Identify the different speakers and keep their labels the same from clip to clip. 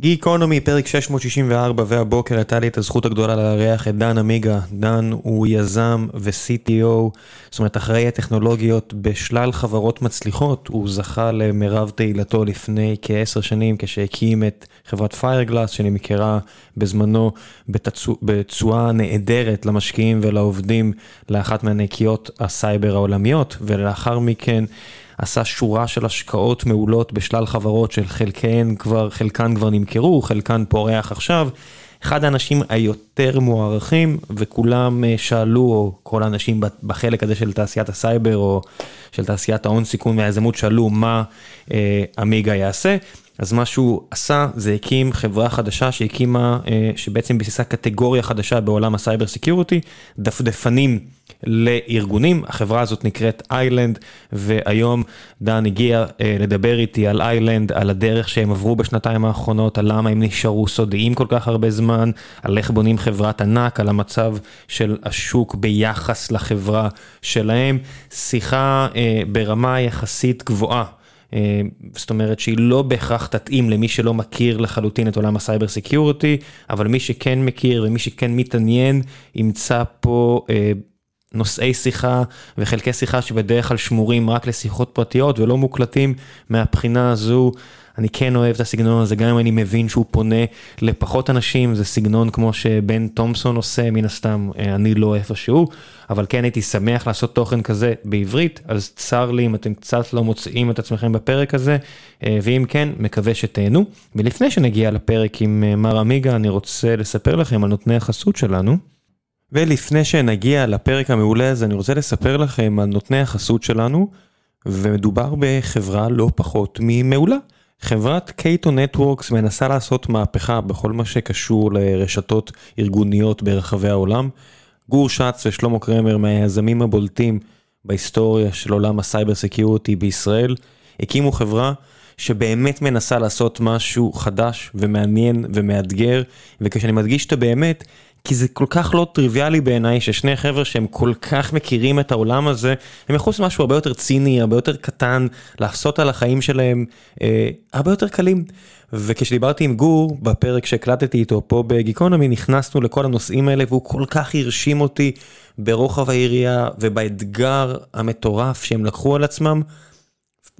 Speaker 1: גיקונומי, פרק 664, והבוקר הייתה לי את הזכות הגדולה לארח את דן עמיגה. דן הוא יזם ו-CTO, זאת אומרת אחראי הטכנולוגיות בשלל חברות מצליחות. הוא זכה למרב תהילתו לפני כעשר שנים כשהקים את חברת פיירגלאס, שנמכרה בזמנו בתשואה נהדרת למשקיעים ולעובדים לאחת מענקיות הסייבר העולמיות, ולאחר מכן עשה שורה של השקעות מעולות בשלל חברות של חלקן כבר, חלקן כבר נמכרו, חלקן פורח עכשיו. אחד האנשים היותר מוערכים וכולם אה, שאלו, או כל האנשים בחלק הזה של תעשיית הסייבר או של תעשיית ההון סיכון והיזמות שאלו מה אה, יעשה. אז מה שהוא עשה זה הקים חברה חדשה שהקימה, אה, שבעצם ביססה קטגוריה חדשה בעולם ה cyber security, דפדפנים לארגונים, החברה הזאת נקראת איילנד, והיום דן הגיע אה, לדבר איתי על איילנד, על הדרך שהם עברו בשנתיים האחרונות, על למה הם נשארו סודיים כל כך הרבה זמן, על איך בונים חברת ענק, על המצב של השוק ביחס לחברה שלהם, שיחה אה, ברמה יחסית גבוהה. אה, זאת אומרת שהיא לא בהכרח תתאים למי שלא מכיר לחלוטין את עולם ה cyber security, אבל מי שכן מכיר ומי שכן מתעניין ימצא פה אה, נושאי שיחה וחלקי שיחה שבדרך כלל שמורים רק לשיחות פרטיות ולא מוקלטים מהבחינה הזו. אני כן אוהב את הסגנון הזה, גם אם אני מבין שהוא פונה לפחות אנשים, זה סגנון כמו שבן תומפסון עושה, מן הסתם אה, אני לא איפשהו, אבל כן הייתי שמח לעשות תוכן כזה בעברית, אז צר לי אם אתם קצת לא מוצאים את עצמכם בפרק הזה, אה, ואם כן, מקווה שתהנו. ולפני שנגיע לפרק עם אה, מר עמיגה, אני רוצה לספר לכם על נותני החסות שלנו. ולפני שנגיע לפרק המעולה הזה, אני רוצה לספר לכם על נותני החסות שלנו, ומדובר בחברה לא פחות ממעולה. חברת קייטו נטוורקס מנסה לעשות מהפכה בכל מה שקשור לרשתות ארגוניות ברחבי העולם. גור שץ ושלמה קרמר מהיזמים הבולטים בהיסטוריה של עולם ה cyber security בישראל, הקימו חברה שבאמת מנסה לעשות משהו חדש ומעניין ומאתגר, וכשאני מדגיש את הבאמת, כי זה כל כך לא טריוויאלי בעיניי ששני חבר'ה שהם כל כך מכירים את העולם הזה, הם לעשות משהו הרבה יותר ציני, הרבה יותר קטן, לעשות על החיים שלהם אה, הרבה יותר קלים. וכשדיברתי עם גור בפרק שהקלטתי איתו פה בגיקונומי נכנסנו לכל הנושאים האלה והוא כל כך הרשים אותי ברוחב העירייה ובאתגר המטורף שהם לקחו על עצמם.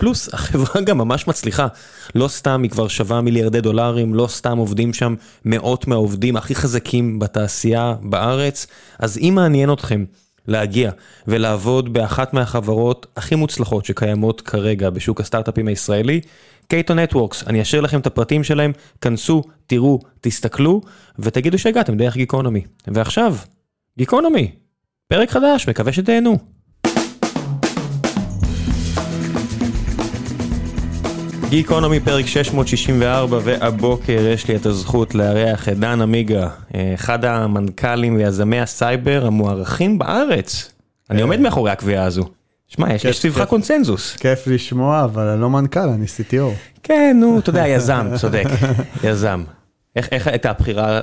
Speaker 1: פלוס החברה גם ממש מצליחה, לא סתם היא כבר שווה מיליארדי דולרים, לא סתם עובדים שם מאות מהעובדים הכי חזקים בתעשייה בארץ, אז אם מעניין אתכם להגיע ולעבוד באחת מהחברות הכי מוצלחות שקיימות כרגע בשוק הסטארט-אפים הישראלי, קייטו נטוורקס, אני אשאיר לכם את הפרטים שלהם, כנסו, תראו, תסתכלו ותגידו שהגעתם דרך גיקונומי. ועכשיו, גיקונומי, פרק חדש, מקווה שתהנו. גיקונומי פרק 664 והבוקר יש לי את הזכות לארח את דן עמיגה, אחד המנכ"לים ויזמי הסייבר המוערכים בארץ. אני עומד מאחורי הקביעה הזו. שמע, יש סביבך קונצנזוס.
Speaker 2: כיף לשמוע, אבל אני לא מנכ"ל, אני CTO.
Speaker 1: כן, נו, אתה יודע, יזם, צודק, יזם. איך הייתה הבחירה אה,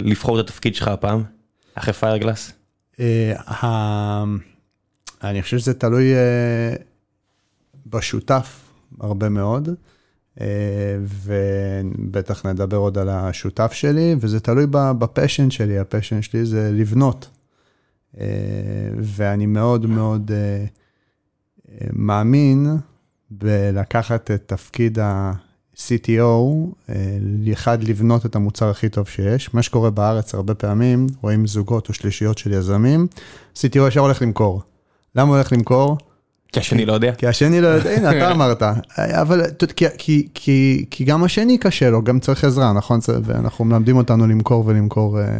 Speaker 1: לבחור את התפקיד שלך הפעם, אחרי Fireglass?
Speaker 2: אה, אני חושב שזה תלוי אה, בשותף. הרבה מאוד, אה, ובטח נדבר עוד על השותף שלי, וזה תלוי ב-passion שלי, ה-passion שלי זה לבנות. אה, ואני מאוד מאוד אה, מאמין בלקחת את תפקיד ה-CTO, אחד לבנות את המוצר הכי טוב שיש. מה שקורה בארץ הרבה פעמים, רואים זוגות או שלישיות של יזמים, CTO ישר הולך למכור. למה הוא הולך למכור?
Speaker 1: כי השני לא יודע.
Speaker 2: כי השני לא יודע, הנה אתה אמרת, אבל כי גם השני קשה לו, גם צריך עזרה, נכון? ואנחנו מלמדים אותנו למכור ולמכור אה,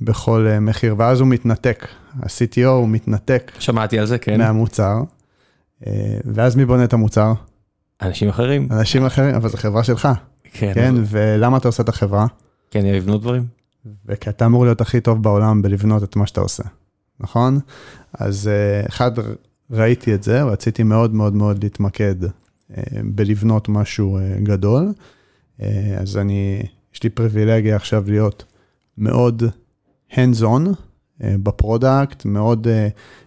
Speaker 2: בכל אה, מחיר, ואז הוא מתנתק, ה-CTO הוא מתנתק.
Speaker 1: שמעתי על זה, כן.
Speaker 2: מהמוצר, אה, ואז מי בונה את המוצר?
Speaker 1: אנשים אחרים.
Speaker 2: אנשים אחרים, אבל זו חברה שלך.
Speaker 1: כן.
Speaker 2: כן, ולמה אתה עושה את החברה?
Speaker 1: כן, אני לבנות דברים.
Speaker 2: וכי אתה אמור להיות הכי טוב בעולם בלבנות את מה שאתה עושה, נכון? אז אחד... ראיתי את זה, רציתי מאוד מאוד מאוד להתמקד אה, בלבנות משהו אה, גדול. אה, אז אני, יש לי פריבילגיה עכשיו להיות מאוד hands on ב-product, מאוד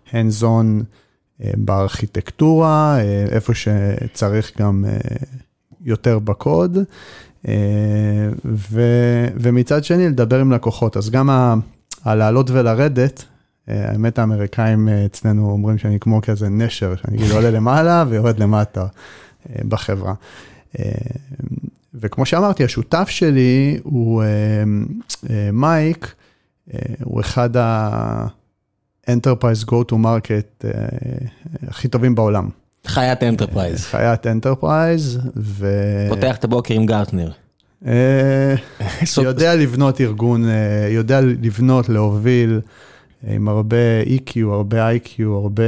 Speaker 2: hands on בארכיטקטורה, איפה שצריך גם יותר בקוד. ו, ומצד שני לדבר עם לקוחות. אז גם לעלות ולרדת, האמת האמריקאים אה, אצלנו אומרים שאני כמו כזה נשר, שאני כאילו עולה למעלה ויורד למטה אה, בחברה. וכמו שאמרתי, השותף שלי הוא מייק, הוא אחד ה-Enterprise Go to Market הכי טובים בעולם.
Speaker 1: חיית enterprise.
Speaker 2: חיית enterprise, ו...
Speaker 1: פותח את הבוקר עם גרטנר.
Speaker 2: יודע לבנות ארגון, יודע לבנות, להוביל. עם הרבה EQ, הרבה IQ, הרבה...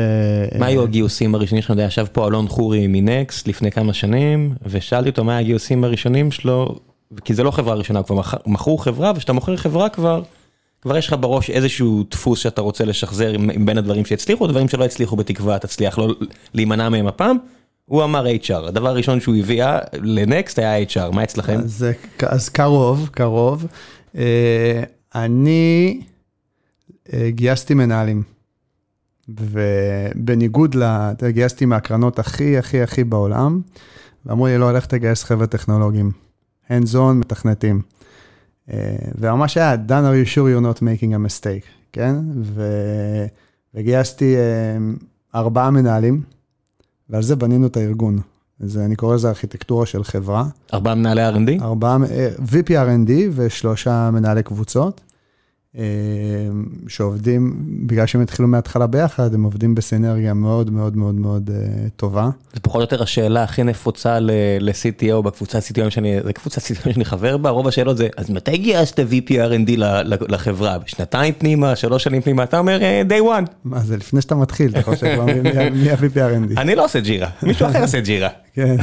Speaker 1: מה היו הגיוסים הראשונים שלך? ישב פה אלון חורי מנקסט לפני כמה שנים, ושאלתי אותו מה הגיוסים הראשונים שלו, כי זה לא חברה ראשונה, כבר מכרו חברה, וכשאתה מוכר חברה כבר, כבר יש לך בראש איזשהו דפוס שאתה רוצה לשחזר בין הדברים שהצליחו, דברים שלא הצליחו בתקווה, תצליח לא להימנע מהם הפעם. הוא אמר HR, הדבר הראשון שהוא הביא לנקסט היה HR, מה אצלכם?
Speaker 2: אז, אז קרוב, קרוב. אה, אני... גייסתי מנהלים. ובניגוד ל... גייסתי מהקרנות הכי הכי הכי בעולם, ואמרו לי, לא, לך תגייס חבר'ה טכנולוגיים. hands on, מתכנתים. אה, וממש היה, done are you sure you're not making a mistake, כן? ו... וגייסתי אה, ארבעה מנהלים, ועל זה בנינו את הארגון. אז אני קורא לזה ארכיטקטורה של חברה.
Speaker 1: ארבעה מנהלי R&D?
Speaker 2: ארבעה, אה, VP R&D ושלושה מנהלי קבוצות. אה, שעובדים, בגלל שהם התחילו מההתחלה ביחד, הם עובדים בסינרגיה מאוד מאוד מאוד מאוד uh, טובה.
Speaker 1: זה פחות או יותר השאלה הכי נפוצה ל-CTO בקבוצת CTO שאני, זה קבוצת CTO שאני חבר בה, רוב השאלות זה, אז מתי גייסת VP R&D לחברה? שנתיים פנימה, שלוש שנים פנימה, אתה אומר אה, day one.
Speaker 2: מה זה לפני שאתה מתחיל, אתה חושב כבר מי ה-VP R&D.
Speaker 1: אני לא עושה ג'ירה, מישהו אחר עושה ג'ירה.
Speaker 2: כן.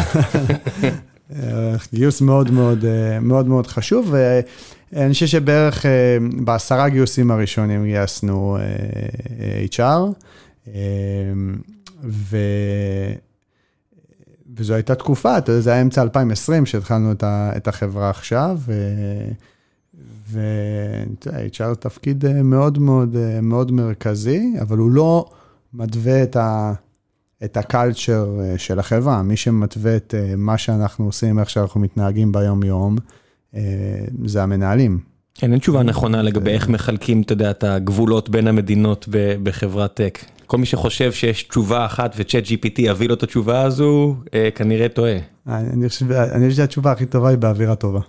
Speaker 2: גיוס מאוד מאוד מאוד מאוד חשוב. אני חושב שבערך אה, בעשרה גיוסים הראשונים גייסנו אה, אה, HR, ו... וזו הייתה תקופה, אתה יודע, זה היה אמצע 2020 שהתחלנו את החברה עכשיו, ו-HR תפקיד מאוד מאוד מאוד מרכזי, אבל הוא לא מתווה את ה... את הקלצ'ר של החברה, מי שמתווה את מה שאנחנו עושים, איך שאנחנו מתנהגים ביום-יום, אה, זה המנהלים.
Speaker 1: כן, אין תשובה נכונה לגבי איך מחלקים, אתה יודע, את הגבולות בין המדינות בחברת טק. כל מי שחושב שיש תשובה אחת וצ'אט GPT יביא לו את התשובה הזו, אה, כנראה טועה.
Speaker 2: אני חושב שהתשובה הכי טובה היא באווירה טובה.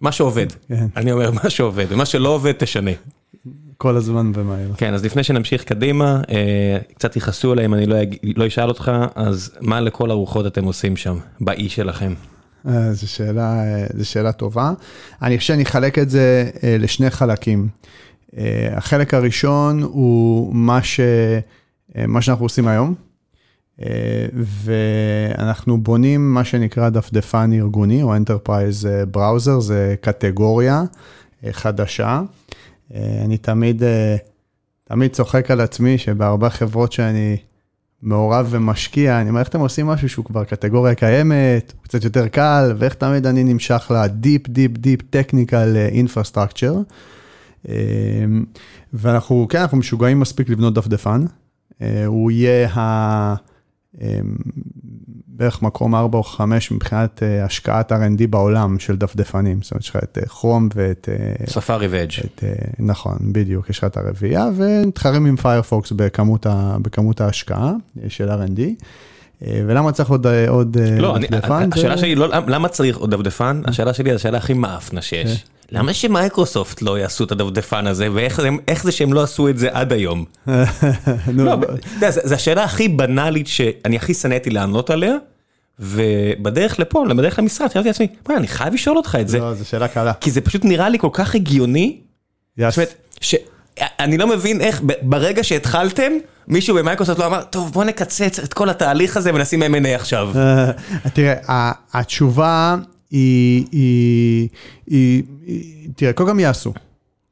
Speaker 1: מה שעובד, כן. אני אומר מה שעובד, ומה שלא עובד תשנה.
Speaker 2: כל הזמן ומהר.
Speaker 1: כן, אז לפני שנמשיך קדימה, אה, קצת יכעסו עליהם, אני לא, לא אשאל אותך, אז מה לכל הרוחות אתם עושים שם, באי שלכם?
Speaker 2: אה, זו שאלה, זו שאלה טובה. אני חושב שאני אחלק את זה אה, לשני חלקים. אה, החלק הראשון הוא מה, ש, מה שאנחנו עושים היום, ואנחנו בונים מה שנקרא דפדפן ארגוני או Enterprise Browser, זה קטגוריה חדשה. אני תמיד, תמיד צוחק על עצמי שבהרבה חברות שאני מעורב ומשקיע, אני אומר, איך אתם עושים משהו שהוא כבר קטגוריה קיימת, הוא קצת יותר קל, ואיך תמיד אני נמשך ל-deep, deep, deep, technical infrastructure. ואנחנו, כן, אנחנו משוגעים מספיק לבנות דפדפן. אה, הוא יהיה ה... אמ, בערך מקום 4 או 5 מבחינת אה, השקעת R&D בעולם של דפדפנים. זאת אומרת, יש לך את כרום אה, ואת...
Speaker 1: ספארי ואדג'.
Speaker 2: נכון, בדיוק, יש לך את הרביעייה, ונתחרים עם פיירפוקס בכמות, בכמות ההשקעה של R&D. ולמה צריך עוד, עוד
Speaker 1: לא, דפדפן? אני, השאלה שלי לא למה צריך עוד דפדפן, השאלה שלי היא השאלה הכי מאפנה שיש. למה שמייקרוסופט לא יעשו את הדפדפן הזה, ואיך זה שהם לא עשו את זה עד היום? לא, זו השאלה הכי בנאלית שאני הכי שנאתי לענות עליה, ובדרך לפה, בדרך למשרד, חשבתי לעצמי, בוא'נה, אני חייב לשאול אותך את זה.
Speaker 2: לא, זו שאלה קלה.
Speaker 1: כי זה פשוט נראה לי כל כך הגיוני. זאת אומרת, אני לא מבין איך ברגע שהתחלתם, מישהו במייקרוסופט לא אמר, טוב, בוא נקצץ את כל התהליך הזה ונשים M&A עכשיו.
Speaker 2: תראה, התשובה... היא, היא, היא, היא, תראה, הם גם יעשו.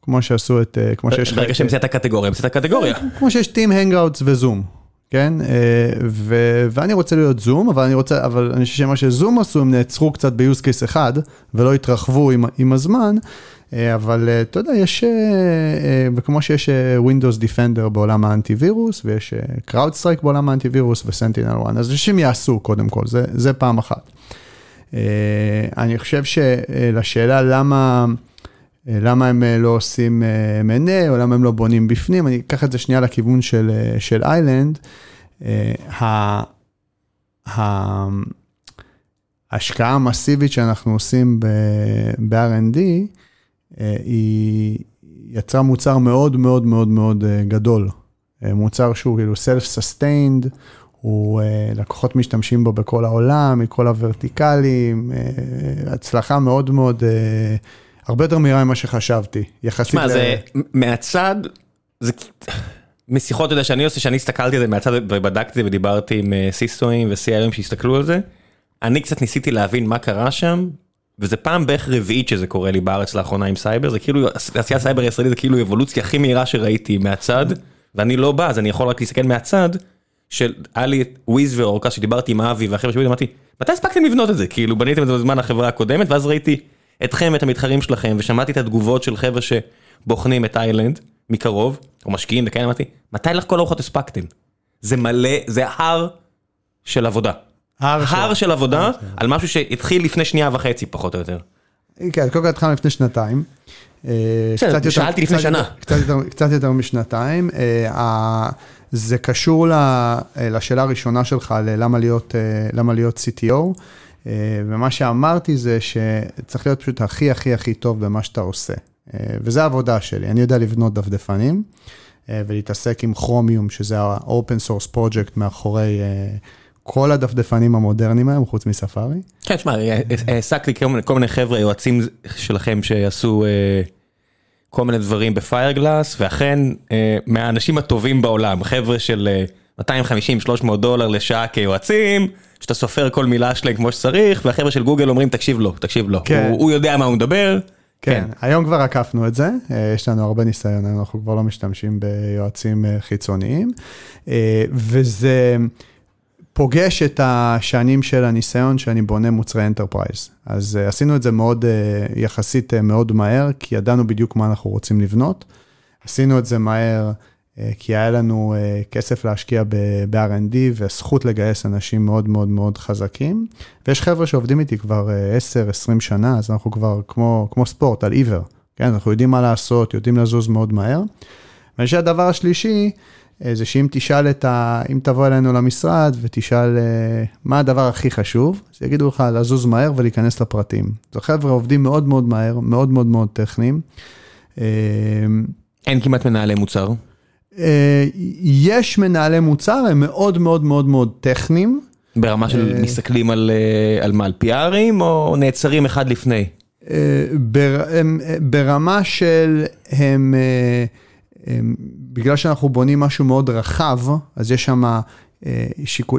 Speaker 2: כמו שעשו את, אה, כמו שיש
Speaker 1: לך... ברגע שהמצאת קטגוריה, המצאת קטגוריה.
Speaker 2: כמו שיש טים הנגאוטס וזום, כן? אה, ו, ואני רוצה להיות זום, אבל אני רוצה, אבל אני חושב שמה שזום עשו, הם נעצרו קצת ב-use case אחד, ולא התרחבו עם, עם הזמן, אה, אבל אתה יודע, יש, וכמו שיש Windows Defender בעולם האנטיווירוס, ויש CrowdStrike בעולם האנטיווירוס ו-Sentinel-1, אז אנשים יעשו קודם כל, זה, זה פעם אחת. אני חושב שלשאלה למה... למה הם לא עושים M&A או למה הם לא בונים בפנים, אני אקח את זה שנייה לכיוון של, של איילנד. ההשקעה המסיבית שאנחנו עושים ב-R&D, היא יצרה מוצר מאוד מאוד מאוד מאוד גדול. מוצר שהוא כאילו self-sustained, הוא, לקוחות משתמשים בו בכל העולם, מכל הוורטיקלים, הצלחה מאוד מאוד, הרבה יותר מהירה ממה שחשבתי,
Speaker 1: יחסית. תשמע, זה מהצד, זה... משיחות, אתה יודע, שאני עושה, שאני הסתכלתי על זה מהצד ובדקתי ודיברתי עם סיסטואים ו-CIOים שהסתכלו על זה, אני קצת ניסיתי להבין מה קרה שם, וזה פעם בערך רביעית שזה קורה לי בארץ לאחרונה עם סייבר, זה כאילו, תעשיית סייבר הישראלית זה כאילו אבולוציה הכי מהירה שראיתי מהצד, ואני לא בא, אז אני יכול רק להסתכל מהצד, של היה לי וויז ואורקה שדיברתי עם אבי והחבר'ה שלי, אמרתי, מתי הספקתם לבנות את זה? כאילו בניתם את זה בזמן החברה הקודמת, ואז ראיתי אתכם, את המתחרים שלכם, ושמעתי את התגובות של חבר'ה שבוחנים את איילנד מקרוב, או משקיעים וכאלה, אמרתי, מתי לכל הרוחות הספקתם? זה מלא, זה הר של עבודה. הר של עבודה על משהו שהתחיל לפני שנייה וחצי פחות או יותר.
Speaker 2: כן, קודם כל התחלנו לפני שנתיים.
Speaker 1: בסדר, שאלתי לפני שנה.
Speaker 2: קצת יותר משנתיים. זה קשור לשאלה הראשונה שלך, ללמה להיות CTO. ומה שאמרתי זה שצריך להיות פשוט הכי הכי הכי טוב במה שאתה עושה. וזה העבודה שלי, אני יודע לבנות דפדפנים ולהתעסק עם כרומיום, שזה ה-open source project מאחורי כל הדפדפנים המודרניים היום, חוץ מספארי.
Speaker 1: כן, תשמע, העסקתי כל מיני חבר'ה, יועצים שלכם שיעשו כל מיני דברים בפיירגלאס, ואכן מהאנשים הטובים בעולם, חבר'ה של 250-300 דולר לשעה כיועצים, שאתה סופר כל מילה שלהם כמו שצריך, והחבר'ה של גוגל אומרים תקשיב לו, תקשיב לו, הוא יודע מה הוא מדבר.
Speaker 2: כן, היום כבר עקפנו את זה, יש לנו הרבה ניסיון, אנחנו כבר לא משתמשים ביועצים חיצוניים, וזה... פלוס השנים של הניסיון שאני בונה מוצרי enterprise. אז אה, עשינו את זה מאוד, אה, יחסית אה, מאוד מהר, כי ידענו בדיוק מה אנחנו רוצים לבנות. עשינו את זה מהר, אה, כי היה לנו אה, כסף להשקיע ב-R&D וזכות לגייס אנשים מאוד מאוד מאוד חזקים. ויש חבר'ה שעובדים איתי כבר uh, 10-20 שנה, אז אנחנו כבר כמו, כמו ספורט, על עיוור. כן, אנחנו יודעים מה לעשות, יודעים לזוז מאוד מהר. ואני חושב שהדבר השלישי, זה שאם תשאל את ה... אם תבוא אלינו למשרד ותשאל אה, מה הדבר הכי חשוב, אז יגידו לך לזוז מהר ולהיכנס לפרטים. זה חבר'ה עובדים מאוד מאוד מהר, מאוד מאוד מאוד טכניים.
Speaker 1: אה, אין כמעט מנהלי מוצר.
Speaker 2: אה, יש מנהלי מוצר, הם מאוד מאוד מאוד מאוד טכניים.
Speaker 1: ברמה של מסתכלים על, על מה, על PR-ים או נעצרים אחד לפני?
Speaker 2: ברמה של הם... אמ, בגלל שאנחנו בונים משהו מאוד רחב, אז יש שם, אה,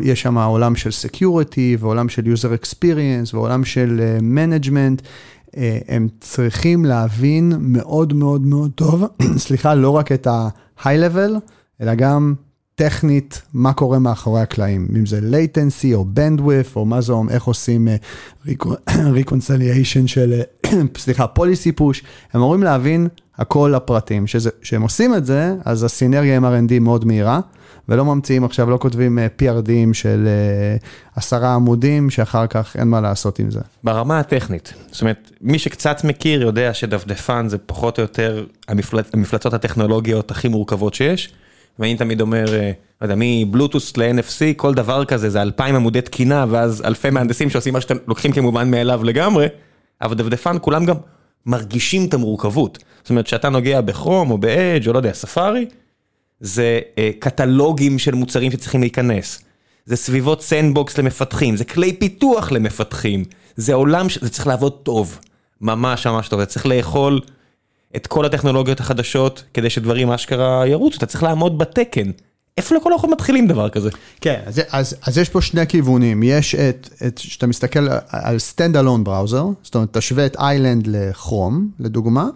Speaker 2: יש שם עולם של security ועולם של user experience ועולם של אה, management. אה, הם צריכים להבין מאוד מאוד מאוד טוב, סליחה, לא רק את ה-high level, אלא גם טכנית, מה קורה מאחורי הקלעים, אם זה latency או bandwidth, או מה זה אומר, איך עושים reconciliation של, סליחה, policy push, הם אמורים להבין הכל לפרטים. כשהם עושים את זה, אז הסינרגיה עם R&D מאוד מהירה, ולא ממציאים עכשיו, לא כותבים אה, PRDים של אה, עשרה עמודים, שאחר כך אין מה לעשות עם זה.
Speaker 1: ברמה הטכנית, זאת אומרת, מי שקצת מכיר יודע שדפדפן זה פחות או יותר המפלצ... המפלצות הטכנולוגיות הכי מורכבות שיש, ואני תמיד אומר, אה, לא יודע, מבלוטוס ל-NFC, כל דבר כזה זה אלפיים עמודי תקינה, ואז אלפי מהנדסים שעושים מה שאתם לוקחים כמובן מאליו לגמרי, אבל דפדפן כולם גם מרגישים את המורכבות. זאת אומרת, שאתה נוגע בכרום או באדג' או לא יודע, ספארי, זה אה, קטלוגים של מוצרים שצריכים להיכנס. זה סביבות sandbox למפתחים, זה כלי פיתוח למפתחים, זה עולם שזה צריך לעבוד טוב, ממש ממש טוב, זה צריך לאכול את כל הטכנולוגיות החדשות כדי שדברים אשכרה ירוצו, אתה צריך לעמוד בתקן. איפה לכל אוכל מתחילים דבר כזה?
Speaker 2: כן, אז, אז, אז יש פה שני כיוונים, יש את, את שאתה מסתכל על stand alone bראוזר, זאת אומרת, תשווה את איילנד לכרום, לדוגמה,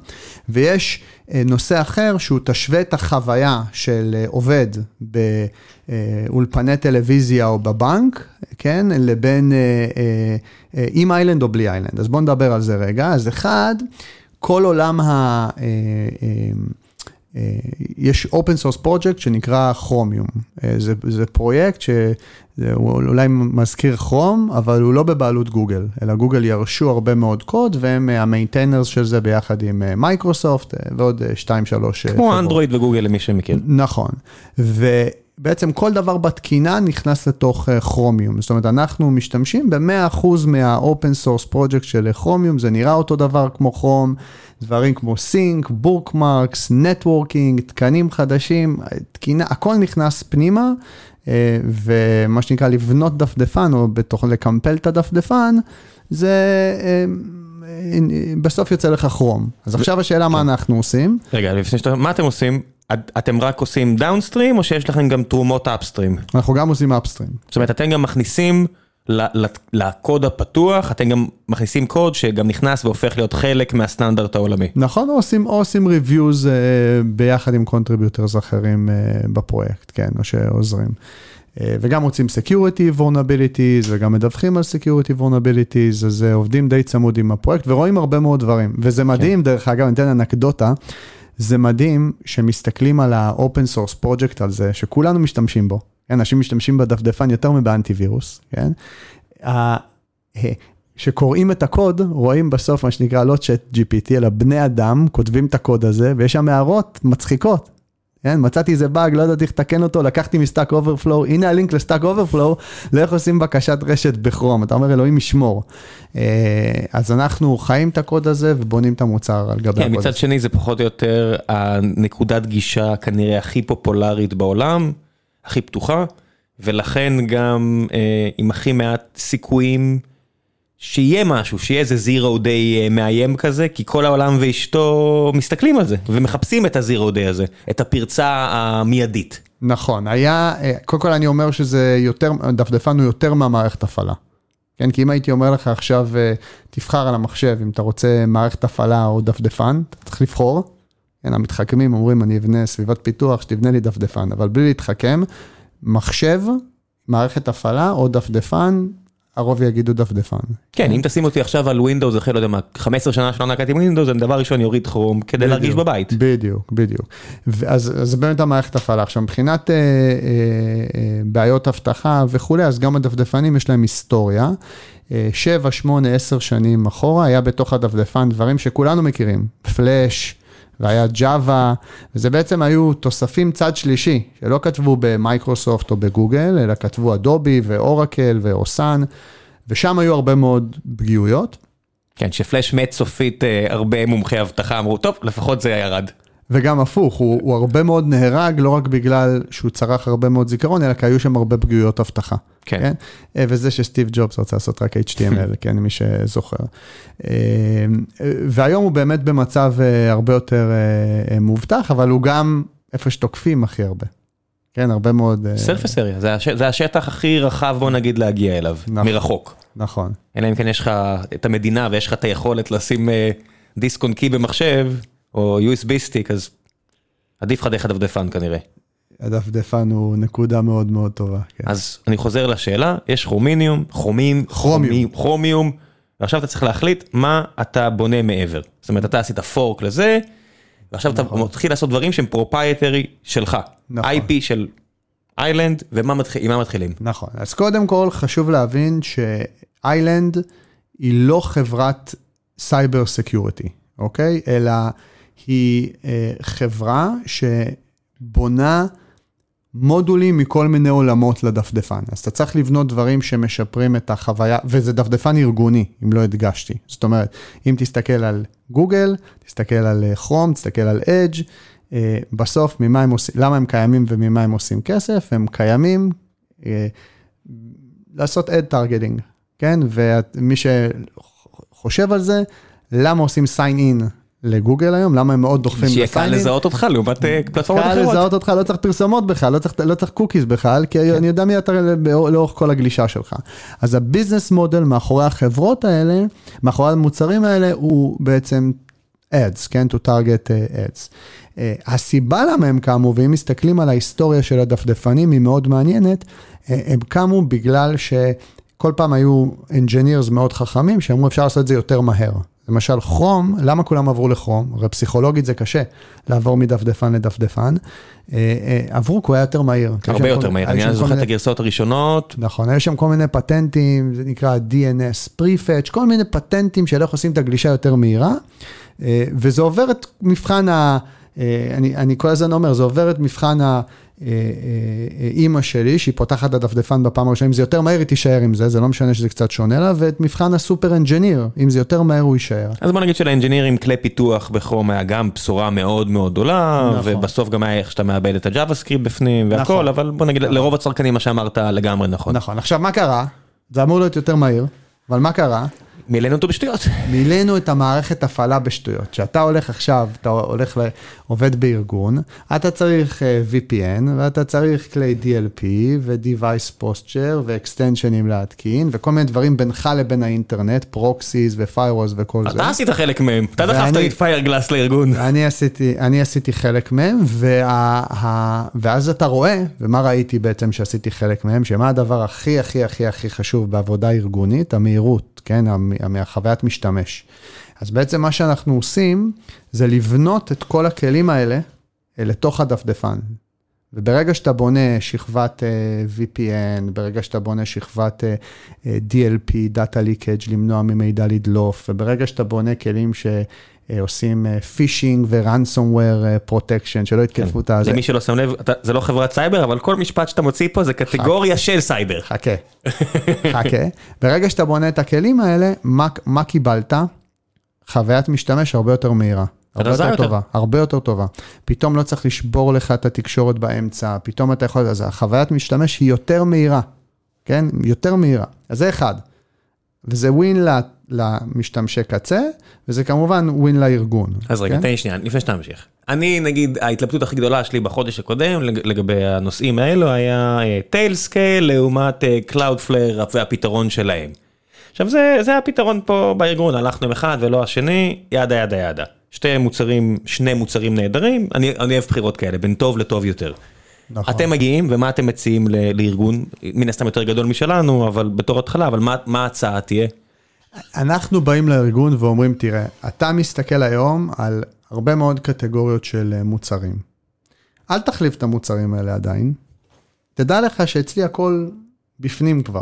Speaker 2: ויש אה, נושא אחר שהוא תשווה את החוויה של אה, עובד באולפני טלוויזיה או בבנק, כן, לבין אה, עם איילנד או בלי איילנד. אז בואו נדבר על זה רגע. אז אחד, כל עולם ה... יש open source project שנקרא כרומיום. זה, זה פרויקט שהוא אולי מזכיר כרום, אבל הוא לא בבעלות גוגל, אלא גוגל ירשו הרבה מאוד קוד, והם ה-maintainers של זה ביחד עם מייקרוסופט ועוד 2-3 חברות.
Speaker 1: כמו אנדרואיד וגוגל למי שמכיר.
Speaker 2: נכון. ו... בעצם כל דבר בתקינה נכנס לתוך כרומיום. זאת אומרת, אנחנו משתמשים ב-100% מה-open source project של כרומיום, זה נראה אותו דבר כמו כרום, דברים כמו sync, bookmarks, networking, תקנים חדשים, תקינה, הכל נכנס פנימה, ומה שנקרא לבנות דפדפן, או בתוך לקמפל את הדפדפן, זה... בסוף יוצא לך כרום. אז עכשיו השאלה מה כן. אנחנו עושים.
Speaker 1: רגע, לפני שאתה, מה אתם עושים? אתם רק עושים downstream או שיש לכם גם תרומות upstream?
Speaker 2: אנחנו גם עושים upstream.
Speaker 1: זאת אומרת, אתם גם מכניסים לקוד הפתוח, אתם גם מכניסים קוד שגם נכנס והופך להיות חלק מהסטנדרט העולמי.
Speaker 2: נכון, או עושים, או עושים reviews uh, ביחד עם contributors אחרים uh, בפרויקט, כן, או שעוזרים. Uh, וגם מוצאים Security Vulnerabilities וגם מדווחים על Security Vulnerabilities, אז uh, עובדים די צמוד עם הפרויקט ורואים הרבה מאוד דברים. וזה מדהים, כן. דרך אגב, אני אתן אנקדוטה. זה מדהים שמסתכלים על ה-open source project על זה, שכולנו משתמשים בו. כן, אנשים משתמשים בדפדפן יותר מבאנטיווירוס, כן? כשקוראים את הקוד, רואים בסוף מה שנקרא לא ChatGPT, אלא בני אדם כותבים את הקוד הזה, ויש שם הערות מצחיקות. כן, מצאתי איזה באג, לא ידעתי איך לתקן אותו, לקחתי מ Stack Overflow, הנה הלינק ל Stack Overflow, לאיך עושים בקשת רשת בכרום, אתה אומר אלוהים ישמור. אה, אז אנחנו חיים את הקוד הזה ובונים את המוצר על גבי
Speaker 1: כן, הקוד. מצד שני זה פחות או יותר הנקודת גישה כנראה הכי פופולרית בעולם, הכי פתוחה, ולכן גם אה, עם הכי מעט סיכויים שיהיה משהו, שיהיה איזה זירו דיי אה, מאיים כזה, כי כל העולם ואשתו מסתכלים על זה, ומחפשים את הזירו דיי הזה, את הפרצה המיידית.
Speaker 2: נכון, היה, אה, קודם כל אני אומר שזה יותר, דפדפן הוא יותר מהמערכת הפעלה. כן, כי אם הייתי אומר לך עכשיו, אה, תבחר על המחשב אם אתה רוצה מערכת הפעלה או דפדפן, אתה צריך לבחור. כן, המתחכמים אומרים, אני אבנה סביבת פיתוח שתבנה לי דפדפן, אבל בלי להתחכם, מחשב, מערכת הפעלה או דפדפן, הרוב יגידו דפדפן.
Speaker 1: כן, אם תשים אותי עכשיו על ווינדוס, אחרי, לא יודע מה, 15 שנה שלא נגעתי ווינדוס, אני דבר ראשון יוריד כרום כדי להרגיש בבית.
Speaker 2: בדיוק, בדיוק. אז זה באמת המערכת הפעלה. עכשיו, מבחינת אה, אה, אה, בעיות אבטחה וכולי, אז גם הדפדפנים יש להם היסטוריה. 7, 8, 10 שנים אחורה, היה בתוך הדפדפן דברים שכולנו מכירים, פלאש, והיה ג'אווה, וזה בעצם היו תוספים צד שלישי, שלא כתבו במייקרוסופט או בגוגל, אלא כתבו אדובי ואורקל ואוסן, ושם היו הרבה מאוד פגיעויות.
Speaker 1: כן, שפלאש מת סופית, אה, הרבה מומחי אבטחה אמרו, טוב, לפחות זה ירד.
Speaker 2: וגם הפוך, הוא, הוא הרבה מאוד נהרג, לא רק בגלל שהוא צרך הרבה מאוד זיכרון, אלא כי היו שם הרבה פגיעויות אבטחה. כן. כן? אה, וזה שסטיב ג'ובס רצה לעשות רק HTML, כן, מי שזוכר. אה, והיום הוא באמת במצב אה, הרבה יותר מובטח, אבל הוא גם איפה שתוקפים הכי הרבה. כן, הרבה מאוד...
Speaker 1: סרפס אריה, זה, הש... זה השטח הכי רחב, בוא נגיד, להגיע אליו, נכון, מרחוק.
Speaker 2: נכון.
Speaker 1: אלא אם כן יש לך את המדינה ויש לך את היכולת לשים דיסק און קי במחשב. או USB סטיק, אז עדיף לך דרך הדפדפן כנראה.
Speaker 2: הדפדפן הוא נקודה מאוד מאוד טובה.
Speaker 1: כן. אז אני חוזר לשאלה, יש כרומיניום, כרומים,
Speaker 2: כרומיום,
Speaker 1: כרומיום, ועכשיו אתה צריך להחליט מה אתה בונה מעבר. זאת אומרת, אתה עשית fork לזה, ועכשיו נכון. אתה מתחיל לעשות דברים שהם proprietary שלך. נכון. IP של איילנד, ועם מה מתחילים?
Speaker 2: נכון, אז קודם כל חשוב להבין שאיילנד היא לא חברת cyber security, אוקיי? אלא היא אה, חברה שבונה מודולים מכל מיני עולמות לדפדפן. אז אתה צריך לבנות דברים שמשפרים את החוויה, וזה דפדפן ארגוני, אם לא הדגשתי. זאת אומרת, אם תסתכל על גוגל, תסתכל על כרום, תסתכל על אדג', אה, בסוף, ממה הם עושים, למה הם קיימים וממה הם עושים כסף? הם קיימים אה, לעשות ad targeting, כן? ומי שחושב על זה, למה עושים sign in לגוגל היום, למה הם מאוד דוחפים
Speaker 1: לסיינינג. שיהיה קל לזהות אותך לעומת אה, פלטפורמות אחרות.
Speaker 2: קל לזהות אותך, לא צריך פרסומות בכלל, לא צריך, לא צריך cookies בכלל, כי כן. אני יודע מי אתה לאורך כל הגלישה שלך. אז הביזנס מודל מאחורי החברות האלה, מאחורי המוצרים האלה, הוא בעצם ads, כן? to target uh, ads. Uh, הסיבה למה הם קמו, ואם מסתכלים על ההיסטוריה של הדפדפנים, היא מאוד מעניינת, uh, הם קמו בגלל שכל פעם היו engineers מאוד חכמים, שאמרו אפשר לעשות את זה יותר מהר. למשל כרום, למה כולם עברו לכרום? הרי פסיכולוגית זה קשה לעבור מדפדפן לדפדפן. אה, אה, עברו כי הוא היה יותר מהיר.
Speaker 1: הרבה יותר מהיר, אני זוכר את הגרסאות הראשונות.
Speaker 2: נכון, היו שם כל מיני פטנטים, זה נקרא DNS Prefetch, כל מיני פטנטים של איך עושים את הגלישה יותר מהירה, אה, וזה עובר את מבחן ה... אני, אני כל הזמן אומר, זה עובר את מבחן ה... אה, אה, אה, אימא שלי, שהיא פותחת את הדפדפן בפעם הראשונה, אם זה יותר מהר היא תישאר עם זה, זה לא משנה שזה קצת שונה לה, ואת מבחן ה super engineer, אם זה יותר מהר הוא יישאר.
Speaker 1: אז בוא נגיד של engineer עם כלי פיתוח בכרום היה גם בשורה מאוד מאוד גדולה, נכון. ובסוף גם היה איך שאתה מעבד את ה JavaScript בפנים והכל, נכון. אבל בוא נגיד נכון. לרוב הצרכנים מה שאמרת לגמרי נכון.
Speaker 2: נכון, עכשיו מה קרה? זה אמור להיות יותר מהיר, אבל מה קרה?
Speaker 1: מילאנו אותו בשטויות.
Speaker 2: מילאנו את המערכת הפעלה בשטויות. כשאתה הולך עכשיו, אתה הולך, ל... עובד בארגון, אתה צריך אה, VPN, ואתה צריך כלי DLP, ו-Device Posture, ו-Extension ים להתקין, וכל מיני דברים בינך לבין האינטרנט, proxies ו-Firewalls וכל הזה.
Speaker 1: אתה עשית חלק מהם, אתה דחפת את פיירגלאס לארגון.
Speaker 2: אני עשיתי, אני עשיתי חלק מהם, וה... ואז אתה רואה, ומה ראיתי בעצם שעשיתי חלק מהם, שמה הדבר הכי הכי הכי הכי חשוב בעבודה ארגונית? המהירות, כן? מהחוויית משתמש. אז בעצם מה שאנחנו עושים, זה לבנות את כל הכלים האלה אה, לתוך הדפדפן. וברגע שאתה בונה שכבת uh, VPN, ברגע שאתה בונה שכבת uh, DLP, Data Leakage, למנוע ממידע לדלוף, וברגע שאתה בונה כלים שעושים phishing ו-ransomware protection, שלא יתקפו כן. את הזה.
Speaker 1: למי שלא שם לב, אתה, זה לא חברת סייבר, אבל כל משפט שאתה מוציא פה זה קטגוריה חכה. של סייבר.
Speaker 2: חכה, חכה. ברגע שאתה בונה את הכלים האלה, מה, מה קיבלת? חוויית משתמש הרבה יותר מהירה. הרבה יותר, יותר טובה, הרבה יותר טובה. פתאום לא צריך לשבור לך את התקשורת באמצע, פתאום אתה יכול, אז החוויית משתמש היא יותר מהירה, כן? יותר מהירה. אז זה אחד. וזה ווין למשתמשי קצה, וזה כמובן ווין לארגון.
Speaker 1: אז רגע, כן? תן לי שנייה, לפני שאתה ממשיך. אני, נגיד, ההתלבטות הכי גדולה שלי בחודש הקודם לגבי הנושאים האלו היה טיילסקייל אה, לעומת קלאודפלר אה, והפתרון שלהם. עכשיו זה, זה הפתרון פה בארגון, הלכנו עם אחד ולא השני, yada yada yada. שתי מוצרים, שני מוצרים נהדרים, אני, אני אוהב בחירות כאלה, בין טוב לטוב יותר. נכון. אתם מגיעים ומה אתם מציעים לארגון, מן הסתם יותר גדול משלנו, אבל בתור התחלה, אבל מה, מה ההצעה תהיה?
Speaker 2: אנחנו באים לארגון ואומרים, תראה, אתה מסתכל היום על הרבה מאוד קטגוריות של אה, מוצרים. אל תחליף את המוצרים האלה עדיין. תדע לך שאצלי הכל בפנים כבר.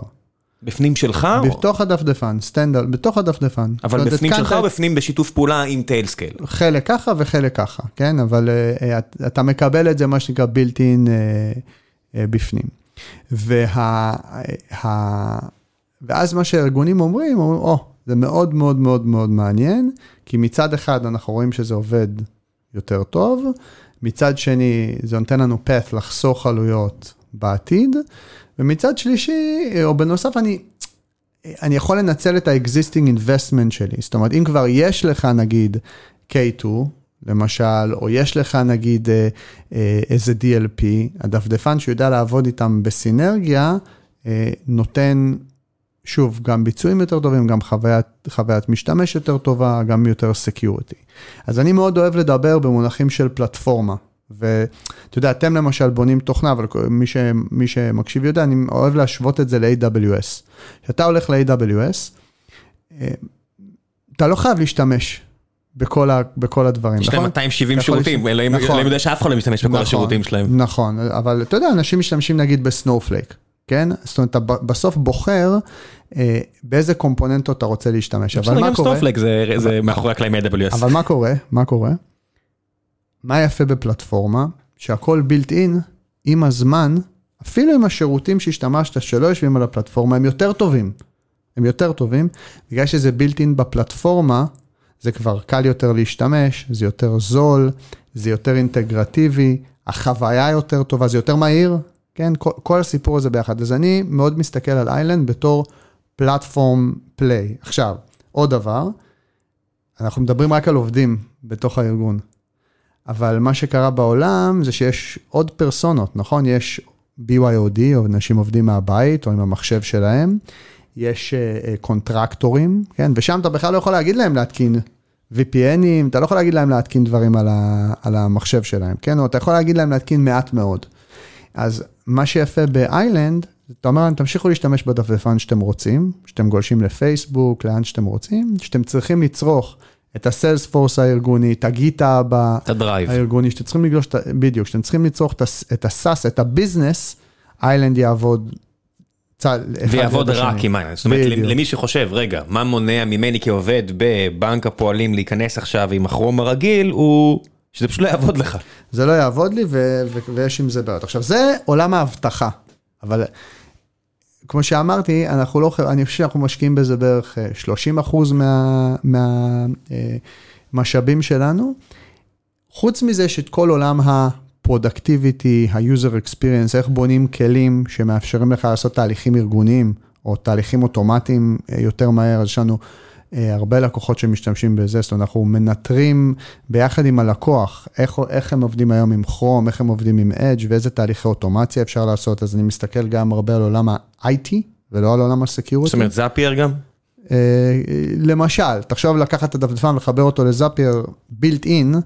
Speaker 1: בפנים שלך?
Speaker 2: בתוך הדפדפן, סטנדל, בתוך הדפדפן.
Speaker 1: אבל בפנים שלך או בפנים בשיתוף פעולה עם טיילסקייל?
Speaker 2: חלק ככה וחלק ככה, כן? אבל uh, אתה מקבל את זה, מה שנקרא built in uh, בפנים. וה, ואז מה שהארגונים אומרים, אומרים, או, זה מאוד מאוד מאוד מאוד מעניין, כי מצד אחד אנחנו רואים שזה עובד יותר טוב, מצד שני זה נותן לנו path לחסוך עלויות בעתיד, ומצד שלישי, או בנוסף, אני, אני יכול לנצל את ה-existing investment שלי. זאת אומרת, אם כבר יש לך נגיד K2, למשל, או יש לך נגיד אה, אה, איזה DLP, הדפדפן שיודע לעבוד איתם בסינרגיה, אה, נותן, שוב, גם ביצועים יותר טובים, גם חוויית, חוויית משתמש יותר טובה, גם יותר security. אז אני מאוד אוהב לדבר במונחים של פלטפורמה. ואתה יודע, אתם למשל בונים תוכנה, אבל מי, ש, מי שמקשיב יודע, אני אוהב להשוות את זה ל-AWS. כשאתה הולך ל-AWS, אה, אתה לא חייב להשתמש בכל, ה, בכל הדברים,
Speaker 1: יש להם 270 נכון? שירותים, אלוהים נכון. יודע שאף אחד לא משתמש בכל נכון, השירותים שלהם.
Speaker 2: נכון, אבל אתה יודע, אנשים משתמשים נגיד בסנופלייק, כן? זאת אומרת, אתה בסוף בוחר אה, באיזה קומפוננטות אתה רוצה להשתמש, אבל מה קורה... גם
Speaker 1: סנופלייק זה, זה מאחורי הקלעים AWS.
Speaker 2: אבל מה קורה? מה קורה? מה יפה בפלטפורמה? שהכל built in, עם הזמן, אפילו עם השירותים שהשתמשת שלא יושבים על הפלטפורמה, הם יותר טובים. הם יותר טובים, בגלל שזה built in בפלטפורמה, זה כבר קל יותר להשתמש, זה יותר זול, זה יותר אינטגרטיבי, החוויה יותר טובה, זה יותר מהיר, כן? כל, כל הסיפור הזה ביחד. אז אני מאוד מסתכל על איילנד בתור platform play. עכשיו, עוד דבר, אנחנו מדברים רק על עובדים בתוך הארגון. אבל מה שקרה בעולם זה שיש עוד פרסונות, נכון? יש BYOD, או אנשים עובדים מהבית, או עם המחשב שלהם, יש קונטרקטורים, uh, כן? ושם אתה בכלל לא יכול להגיד להם להתקין VPNים, אתה לא יכול להגיד להם להתקין דברים על, ה, על המחשב שלהם, כן? או אתה יכול להגיד להם להתקין מעט מאוד. אז מה שיפה באיילנד, אתה אומר, תמשיכו להשתמש בדפדפן שאתם רוצים, שאתם גולשים לפייסבוק, לאן שאתם רוצים, שאתם צריכים לצרוך את הסיילספורס הארגוני, את הגיטהאב הארגוני, שאתם צריכים לגלוש, בדיוק, שאתם צריכים לצרוך את ה SaaS, את ה business, איילנד יעבוד
Speaker 1: ויעבוד רק עם איילנד, זאת אומרת למי שחושב, רגע, מה מונע ממני כעובד בבנק הפועלים להיכנס עכשיו עם הכרום הרגיל, הוא... שזה פשוט לא יעבוד לך.
Speaker 2: זה לא יעבוד לי ויש עם זה בעיות. עכשיו, זה עולם האבטחה, אבל כמו שאמרתי, אנחנו לא, אני חושב שאנחנו משקיעים בזה בערך 30 אה, אחוז מהמשאבים מה, אה, שלנו. חוץ מזה יש את כל עולם ה-productivity, ה-user experience, איך בונים כלים שמאפשרים לך לעשות תהליכים ארגוניים, או תהליכים אוטומטיים אה, יותר מהר, אז יש לנו הרבה לקוחות שמשתמשים בזה, זאת אומרת, אנחנו מנטרים ביחד עם הלקוח, איך, איך הם עובדים היום עם כרום, איך הם עובדים עם אדג' ואיזה תהליכי אוטומציה אפשר לעשות, אז אני מסתכל גם הרבה על עולם ה-IT ולא על עולם ה security.
Speaker 1: זאת אומרת, זאפייר גם?
Speaker 2: אה, למשל, תחשוב לקחת את הדפדפן ולחבר אותו לזאפייר built in,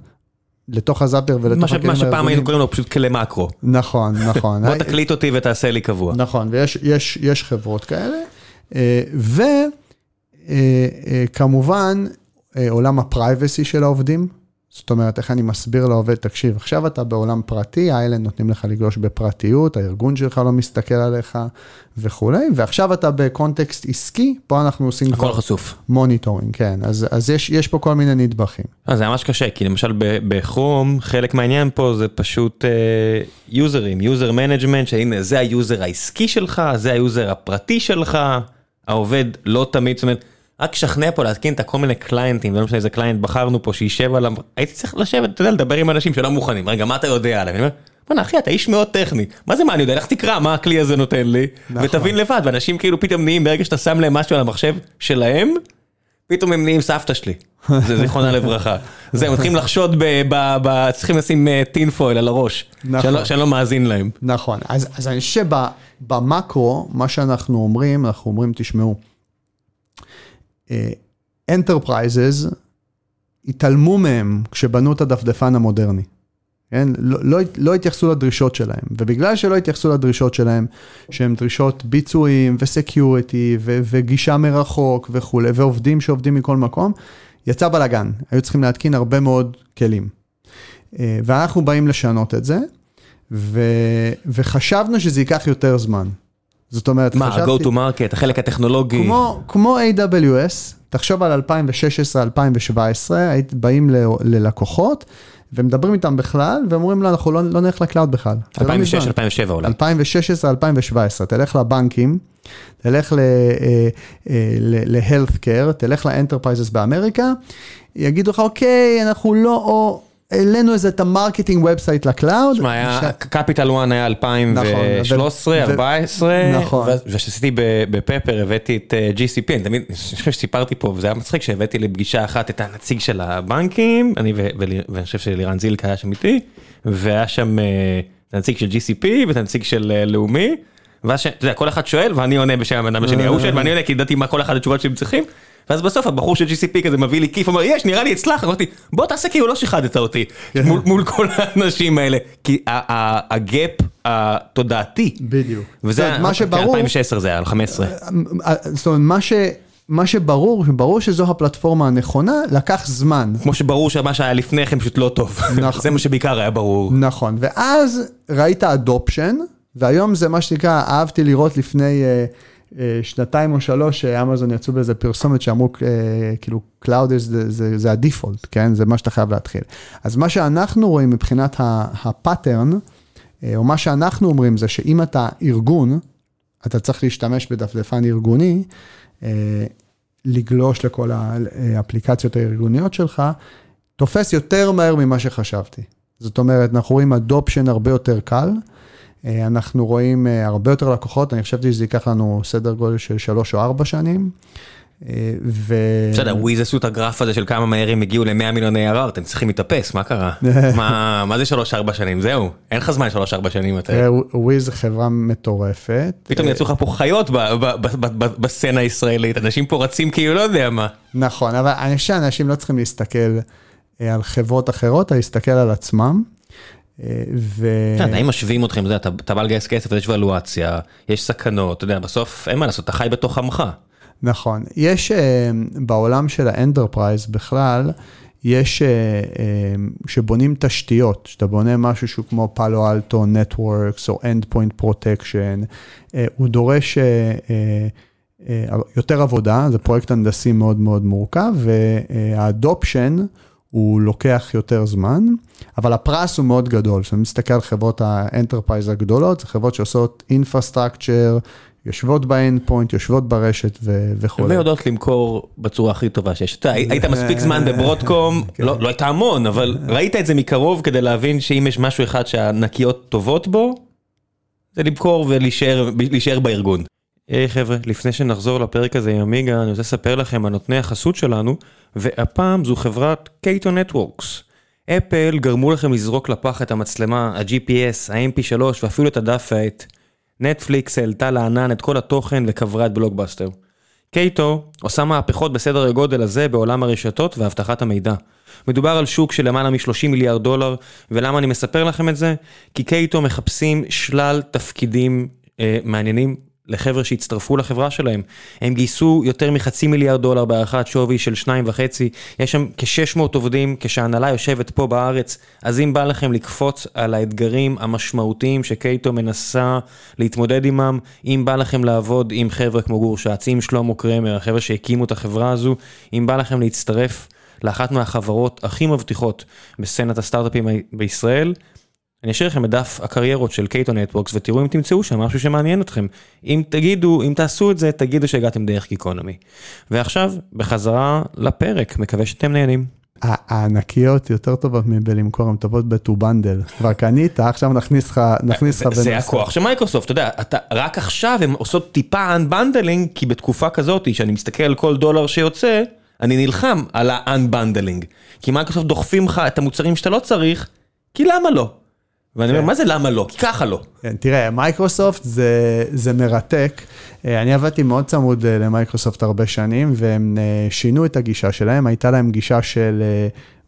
Speaker 2: לתוך הזאפייר ולתוך
Speaker 1: הכלים הארגוניים. מה שפעם היינו קוראים לו פשוט כלי מקרו.
Speaker 2: נכון, נכון.
Speaker 1: בוא תקליט אותי ותעשה לי קבוע.
Speaker 2: נכון, ויש חברות כאלה. אה. אה, כמובן, אה, עולם ה privacy של העובדים, זאת אומרת, איך אני מסביר לעובד, תקשיב, עכשיו אתה בעולם פרטי, האלה נותנים לך לגלוש בפרטיות, הארגון שלך לא מסתכל עליך וכולי, ועכשיו אתה בקונטקסט עסקי, פה אנחנו עושים
Speaker 1: הכל חשוף.
Speaker 2: monitoring, כן, אז, אז יש, יש פה כל מיני נדבכים.
Speaker 1: אז זה ממש קשה, כי למשל בכרום, חלק מהעניין פה זה פשוט יוזרים, user management, שהנה זה היוזר העסקי שלך, זה היוזר הפרטי שלך, העובד לא תמיד, זאת אומרת, רק שכנע פה להתקין את הכל מיני קליינטים, לא משנה איזה קליינט בחרנו פה שישב עליו, הייתי צריך לשבת, אתה יודע, לדבר עם אנשים שלא מוכנים, רגע, מה אתה יודע עליהם? אני אומר, בוא'נה אחי, אתה איש מאוד טכני, מה זה מה אני יודע, לך תקרא מה הכלי הזה נותן לי, נכון. ותבין לבד, ואנשים כאילו פתאום נהיים, ברגע שאתה שם להם משהו על המחשב שלהם, פתאום הם נהיים סבתא שלי, זה זיכרונה לברכה. זה, הם מתחילים לחשוד ב... צריכים לשים tinfoil אה, על הראש, נכון. שאני לא מאזין להם.
Speaker 2: נכון, אז אני חושב שבמקרו, מה שאנחנו אומרים, אנחנו אומרים, תשמעו, enterprises התעלמו מהם כשבנו את הדפדפן המודרני. כן? לא, לא, לא התייחסו לדרישות שלהם, ובגלל שלא התייחסו לדרישות שלהם, שהן דרישות ביצועים ו security וגישה מרחוק וכולי, ועובדים שעובדים מכל מקום, יצא בלאגן, היו צריכים להתקין הרבה מאוד כלים. אה, ואנחנו באים לשנות את זה, ו, וחשבנו שזה ייקח יותר זמן. זאת אומרת,
Speaker 1: מה, חשבתי... מה, ה-go to market, החלק הטכנולוגי?
Speaker 2: כמו, כמו AWS, תחשוב על 2016-2017, היית באים ל, ללקוחות, ומדברים איתם בכלל, ואומרים לו, אנחנו לא, לא נלך ל cloud בכלל.
Speaker 1: 2006-2007 לא אולי.
Speaker 2: 2016-2017, תלך לבנקים, תלך ל-healthcare, אה, תלך ל enterprises באמריקה, יגידו לך, אוקיי, אנחנו לא, או... העלינו איזה את ה marketing website ל cloud.
Speaker 1: שמע, היה, קפיטל 1 היה 2013, 2014, נכון. וכשעשיתי בפפר הבאתי את אה, GCP, אני תמיד, אני חושב שסיפרתי פה, וזה היה מצחיק שהבאתי לפגישה אחת את הנציג של הבנקים, אני ואני חושב שלירן זילק היה שם איתי, והיה שם אה, את הנציג של GCP ואת הנציג של אה, לאומי, ואז אתה יודע, כל אחד שואל ואני עונה בשם הצד השני, ההוא שואל ואני עונה כי ידעתי מה כל אחד התשובות שהם צריכים. ואז בסוף הבחור של GCP כזה מביא לי כיף, אומר יש נראה לי הצלח, אמרתי בוא תעשה כאילו לא שיחדת אותי כן. מול כל האנשים האלה, כי הגאפ התודעתי,
Speaker 2: בדיוק,
Speaker 1: וזה מה שברור, 2016 זה היה, על 15, אה,
Speaker 2: אה, זאת אומרת מה ש... מה שברור, ברור שזו הפלטפורמה הנכונה, לקח זמן.
Speaker 1: כמו שברור שמה שהיה לפני כן פשוט לא טוב. נכון. זה מה שבעיקר היה ברור.
Speaker 2: נכון, ואז ראית אדופשן, והיום זה מה שנקרא, אהבתי לראות לפני uh, שנתיים או שלוש, אמזון יצאו באיזה פרסומת שאמרו, אה, כאילו, Cloud זה, זה, זה הדיפולט, כן? זה מה שאתה חייב להתחיל. אז מה שאנחנו רואים מבחינת הפאטרן, אה, או מה שאנחנו אומרים זה שאם אתה ארגון, אתה צריך להשתמש בדפדפן ארגוני, לגלוש לכל האפליקציות הארגוניות שלך, תופס יותר מהר ממה שחשבתי. זאת אומרת, אנחנו רואים אדופשן הרבה יותר קל. אה, אנחנו רואים אה, הרבה יותר לקוחות, אני חשבתי שזה ייקח לנו סדר גודל של שלוש או ארבע שנים.
Speaker 1: אה, ו... בסדר, וויז עשו את הגרף הזה של כמה מהר הם הגיעו ל-100 מיליון ARR, אתם צריכים להתאפס, מה קרה? מה, מה זה שלוש ארבע שנים? זהו, אין לך זמן שלוש ארבע שנים יותר.
Speaker 2: וויז חברה מטורפת.
Speaker 1: פתאום יצאו לך פה חיות בסצנה הישראלית, אנשים פה רצים כאילו לא יודע מה.
Speaker 2: נכון, אבל אני חושב שאנשים לא צריכים להסתכל על חברות אחרות, אלא להסתכל על עצמם. ו...
Speaker 1: אתה יודע, אם משווים אתכם, אתה בא לגייס כסף, יש ולואציה, יש סכנות, אתה יודע, בסוף אין מה לעשות, אתה חי בתוך עמך.
Speaker 2: נכון. יש אה, בעולם של ה enterprise בכלל, יש, אה, אה, שבונים תשתיות, שאתה בונה משהו שהוא כמו פאלו אלטו נטוורקס או endpoint protection, הוא דורש יותר עבודה, זה פרויקט הנדסי מאוד מאוד מורכב, וה adoption הוא לוקח יותר זמן, אבל הפרס הוא מאוד גדול. כשאני מסתכל על חברות ה enterprise הגדולות, זה חברות שעושות infrastructure, יושבות ב endpoint, יושבות ברשת ו- וכו'.
Speaker 1: ויודעות למכור בצורה הכי טובה שיש. אתה יודע, היית מספיק זמן בברודקום, לא לא היית המון, אבל ראית את זה מקרוב כדי להבין שאם יש משהו אחד שהענקיות טובות בו, זה למכור ולהישאר להישאר בארגון. היי חבר'ה, לפני שנחזור לפרק הזה עם עמיגה, אני רוצה לספר לכם על נותני החסות שלנו, והפעם זו חברת קייטו נטוורקס. אפל גרמו לכם לזרוק לפח את המצלמה, ה-GPS, ה-MP3 ואפילו את הדף והעט. נטפליקס העלתה לענן את כל התוכן וקברה את בלוקבאסטר. קייטו עושה מהפכות בסדר הגודל הזה בעולם הרשתות ואבטחת המידע. מדובר על שוק של למעלה מ-30 מיליארד דולר, ולמה אני מספר לכם את זה? כי קייטו מחפשים שלל תפקידים אה, מעניינים לחבר'ה שיצטרפו לחברה שלהם. הם גייסו יותר מחצי מיליארד דולר בהערכת שווי של שניים וחצי, יש שם כ-600 עובדים כשההנהלה יושבת פה בארץ, אז אם בא לכם לקפוץ על האתגרים המשמעותיים שקייטו מנסה להתמודד עימם, אם בא לכם לעבוד עם חבר'ה כמו גור שץ, עם שלמה קרמר, החבר'ה שהקימו את החברה הזו, אם בא לכם להצטרף לאחת מהחברות הכי מבטיחות בסצנת הסטארט-אפים בישראל, אני אשאיר לכם את דף הקריירות של קייטו נטוורקס ותראו אם תמצאו שם משהו שמעניין אתכם. אם תגידו, אם תעשו את זה, תגידו שהגעתם דרך גיקונומי. ועכשיו, בחזרה לפרק, מקווה שאתם נהנים.
Speaker 2: הענקיות יותר טובות מלמכור, הן טובות ב-to bundle. כבר קנית, עכשיו נכניס לך, נכניס לך
Speaker 1: זה- זה
Speaker 2: בנוסף.
Speaker 1: הכוח של מייקרוסופט, אתה יודע, אתה, רק עכשיו הן עושות טיפה unbundling, כי בתקופה כזאת, שאני מסתכל על כל דולר שיוצא, אני נלחם על ה-unbundling. כי מייקרוסופט דוחפים לך את המוצרים שאתה לא צריך, כי למה לא? ואני אומר, מה זה למה לא? כי ככה לא.
Speaker 2: כן, תראה, מייקרוסופט זה, זה מרתק. אה, אני עבדתי מאוד צמוד אה, למייקרוסופט הרבה שנים, והם אה, שינו את הגישה שלהם. הייתה להם גישה של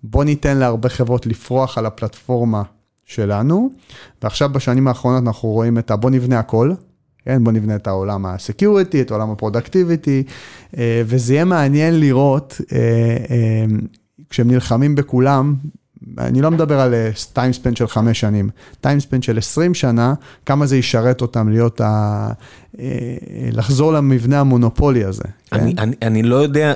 Speaker 2: בוא ניתן להרבה חברות לפרוח על הפלטפורמה שלנו, ועכשיו בשנים האחרונות אנחנו רואים את ה... בוא נבנה הכל. כן, בוא נבנה את העולם ה security, את עולם ה productivity, וזה יהיה מעניין לראות כשהם נלחמים בכולם, אני לא מדבר על timespan של חמש שנים, timespan של 20 שנה, כמה זה ישרת אותם להיות, ה... אה, לחזור למבנה המונופולי הזה. כן?
Speaker 1: אני, אני, אני לא יודע,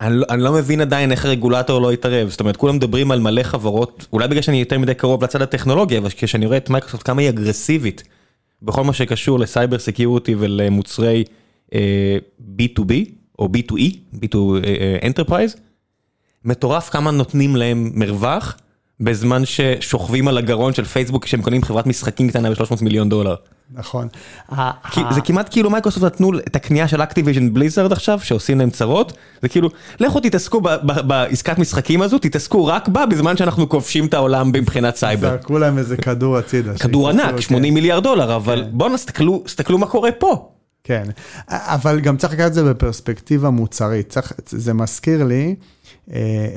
Speaker 1: אני לא, אני לא מבין עדיין איך הרגולטור לא יתערב, זאת אומרת כולם מדברים על מלא חברות, אולי בגלל שאני יותר מדי קרוב לצד הטכנולוגיה, אבל כשאני רואה את מייקרוסופט כמה היא אגרסיבית בכל מה שקשור ל cyber security ולמוצרי אה, B2B או B2E, B2 Enterprise, מטורף כמה נותנים להם מרווח בזמן ששוכבים על הגרון של פייסבוק כשהם קונים חברת משחקים קטנה ב-300 מיליון דולר.
Speaker 2: נכון.
Speaker 1: כי זה כמעט כאילו מייקרוסופט נתנו את הקנייה של אקטיביז'ן בליזרד עכשיו שעושים להם צרות זה כאילו לכו תתעסקו בעסקת משחקים הזו תתעסקו רק בה בזמן שאנחנו כובשים את העולם מבחינת סייבר.
Speaker 2: זרקו להם איזה כדור הצידה.
Speaker 1: כדור ענק
Speaker 2: כן.
Speaker 1: 80 מיליארד דולר אבל בואו תסתכלו תסתכלו מה קורה פה.
Speaker 2: כן, אבל גם צריך לקחת את זה בפרספקטיבה מוצרית. זה מזכיר לי אה,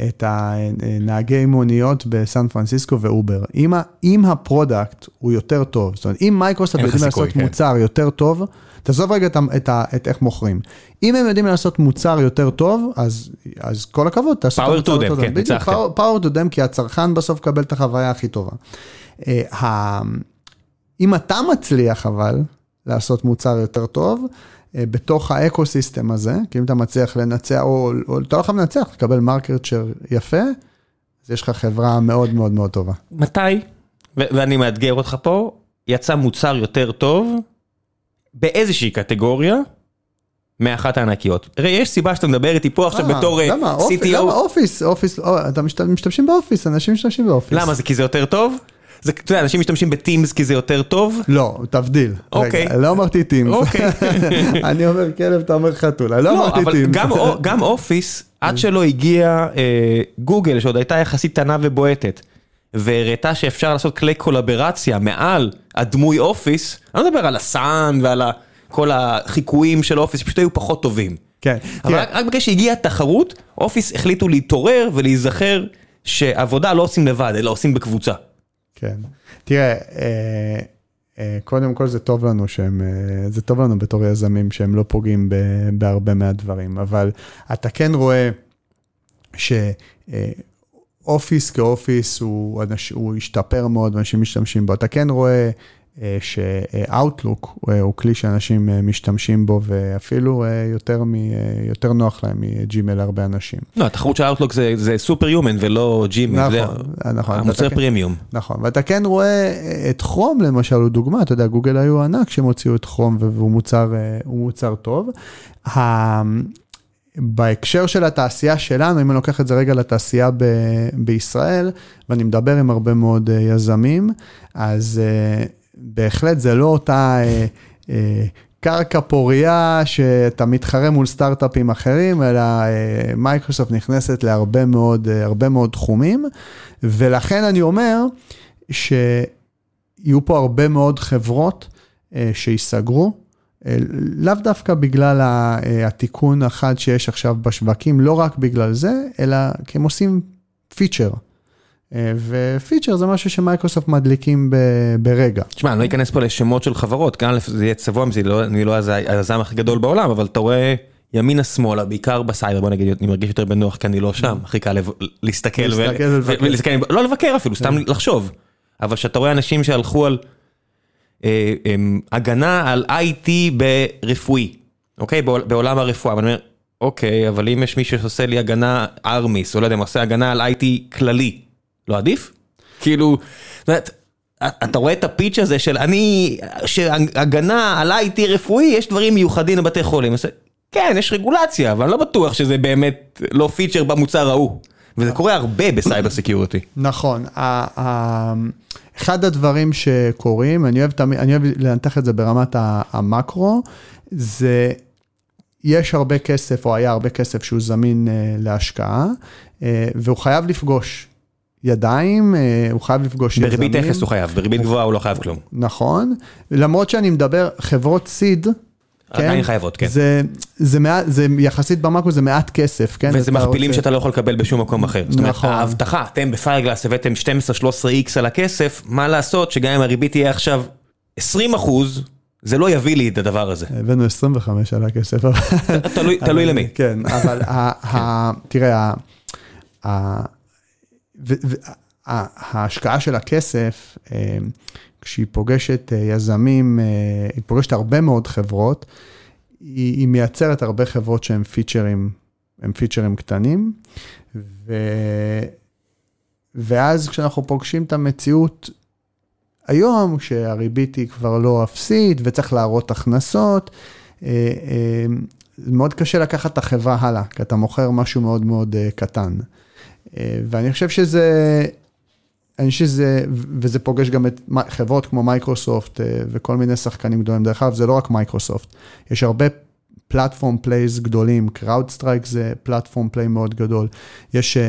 Speaker 2: את הנהגי מוניות בסן פרנסיסקו ואובר. אם, אם ה product הוא יותר טוב, זאת אומרת, אם מייקרוסופט יודעים לעשות
Speaker 1: כן.
Speaker 2: מוצר יותר טוב, תעזוב רגע את, את, את איך מוכרים. אם הם יודעים לעשות מוצר יותר טוב, אז, אז כל הכבוד, תעשו
Speaker 1: Power
Speaker 2: את המוצר
Speaker 1: to them,
Speaker 2: יותר
Speaker 1: כן,
Speaker 2: טוב. בדיוק,
Speaker 1: ניצחתם.
Speaker 2: power- power to them, כי הצרכן בסוף מקבל את החוויה הכי טובה. אה, אם אתה מצליח אבל לעשות מוצר יותר טוב, אה, בתוך ה ecosystem הזה, כי אם אתה מצליח לנצח, או, או אתה לא חייב לנצח, לקבל market share יפה, אז יש לך חברה מאוד מאוד מאוד טובה.
Speaker 1: מתי ואני מאתגר אותך פה יצא מוצר יותר טוב באיזושהי קטגוריה. מאחת הענקיות. הרי יש סיבה שאתה מדבר איתי פה עכשיו
Speaker 2: אה,
Speaker 1: בתור אה,
Speaker 2: למה? אופ-
Speaker 1: CTO.
Speaker 2: למה אופיס, אופיס, או, אתה משת- משתמשים באופיס, אנשים משתמשים באופיס.
Speaker 1: למה זה כי זה יותר טוב? זה, אתה יודע, אנשים משתמשים בטימס כי זה יותר טוב?
Speaker 2: לא, תבדיל.
Speaker 1: אוקיי.
Speaker 2: לא אמרתי טימס.
Speaker 1: אוקיי.
Speaker 2: אני אומר כלב, אתה אומר חתולה, לא
Speaker 1: לא,
Speaker 2: אמרתי
Speaker 1: אבל
Speaker 2: טימס.
Speaker 1: גם, או- גם אופיס, עד שלא הגיע אה, גוגל, שעוד הייתה יחסית קטנה ובועטת, והראתה שאפשר לעשות כלי קולבורציה מעל הדמוי אופיס, אני לא מדבר על הסאן ועל כל החיקויים של אופיס, פשוט היו פחות טובים.
Speaker 2: כן,
Speaker 1: אבל רק, רק בגלל שהגיעה התחרות, אופיס החליטו להתעורר ולהיזכר שעבודה לא עושים לבד, אלא עושים בקבוצה.
Speaker 2: כן. תראה, אה, אה, קודם כל זה טוב לנו שהם, אה, זה טוב לנו בתור יזמים שהם לא פוגעים בהרבה מהדברים, אבל אתה כן רואה שאופיס כאופיס הוא, הוא השתפר מאוד ואנשים משתמשים בו, אתה כן רואה שאוטלוק הוא כלי שאנשים אה, משתמשים בו ואפילו אה, יותר, מ, אה, יותר נוח להם מג'ימל להרבה אנשים.
Speaker 1: לא, התחרות של אאוטלוק זה, זה סופר יומן ולא ג'ימל,
Speaker 2: נכון, זה נכון.
Speaker 1: המוצר פרימיום.
Speaker 2: נכון, ואתה כן רואה את כרום למשל, הוא דוגמה, אתה יודע, גוגל היו ענק שהם הוציאו את כרום והוא מוצר, מוצר טוב. בהקשר של התעשייה שלנו, אם אני לוקח את זה רגע לתעשייה ב, בישראל, ואני מדבר עם הרבה מאוד יזמים, אז בהחלט זה לא אותה אה, אה, קרקע פורייה שאתה מתחרה מול סטארט-אפים אחרים, אלא אה, מייקרוסופט נכנסת להרבה מאוד, הרבה מאוד תחומים, ולכן אני אומר שיהיו פה הרבה מאוד חברות שייסגרו. לאו דווקא בגלל התיקון החד שיש עכשיו בשווקים, לא רק בגלל זה, אלא כי הם עושים פיצ'ר. ופיצ'ר זה משהו שמייקרוסופט מדליקים ברגע.
Speaker 1: תשמע, אני לא אכנס פה לשמות של חברות, כאן זה יהיה צבוע לא, אני לא היזם הכי גדול בעולם, אבל אתה רואה ימינה שמאלה, בעיקר בסייבר, בוא נגיד, אני מרגיש יותר בנוח כי אני לא שם, הכי קל להסתכל ולבקר, לא לבקר אפילו, סתם לחשוב. אבל כשאתה רואה אנשים שהלכו על אה, הגנה על IT ברפואי, אוקיי? בעולם הרפואה, ואני אומר, אוקיי, אבל אם יש מישהו שעושה לי הגנה ארמיס, או לא יודע, עושה הגנה על IT כללי, לא עדיף? כאילו, אתה רואה את הפיץ' הזה של אני, שהגנה על IT רפואי, יש דברים מיוחדים לבתי חולים. כן, יש רגולציה, אבל אני לא בטוח שזה באמת לא פיצ'ר במוצר ההוא. וזה קורה הרבה בסייבר סקיורטי.
Speaker 2: נכון. אחד הדברים שקורים, אני אוהב, אני אוהב לנתח את זה ברמת המקרו, זה יש הרבה כסף, או היה הרבה כסף שהוא זמין uh, להשקעה, uh, והוא חייב לפגוש ידיים, אה, הוא חייב לפגוש
Speaker 1: יזמים. בריבית אפס הוא חייב, בריבית גבוהה הוא לא חייב כלום.
Speaker 2: נכון, למרות שאני מדבר, חברות סיד,
Speaker 1: עדיין כן? חייבות, כן.
Speaker 2: זה, זה, מעט, זה יחסית במאקרו זה מעט כסף, כן?
Speaker 1: וזה מכפילים רוצה... שאתה לא יכול לקבל בשום מקום אחר. זאת אומרת, נכון. ההבטחה, אתם בפיירגלס הבאתם 12-13 איקס על הכסף, מה לעשות שגם אם הריבית תהיה עכשיו 20 אחוז, זה לא יביא לי את הדבר הזה.
Speaker 2: הבאנו 25 על הכסף.
Speaker 1: תלוי, תלוי למי.
Speaker 2: כן, אבל תראה, וההשקעה של הכסף, אה, כשהיא פוגשת אה, יזמים, אה, היא פוגשת הרבה מאוד חברות, היא, היא מייצרת הרבה חברות שהן פיצ'רים, הם פיצ'רים קטנים, ו... ואז כשאנחנו פוגשים את המציאות היום, שהריבית היא כבר לא אפסית וצריך להראות הכנסות, מאוד קשה לקחת את החברה הלאה, כי אתה מוכר משהו מאוד מאוד קטן. ואני חושב שזה, אני חושב שזה, וזה פוגש גם את חברות כמו מייקרוסופט אה, וכל מיני שחקנים גדולים. דרך אגב, זה לא רק מייקרוסופט, יש הרבה platform plays גדולים, קראוד סטרייק זה platform play מאוד גדול. יש... אה,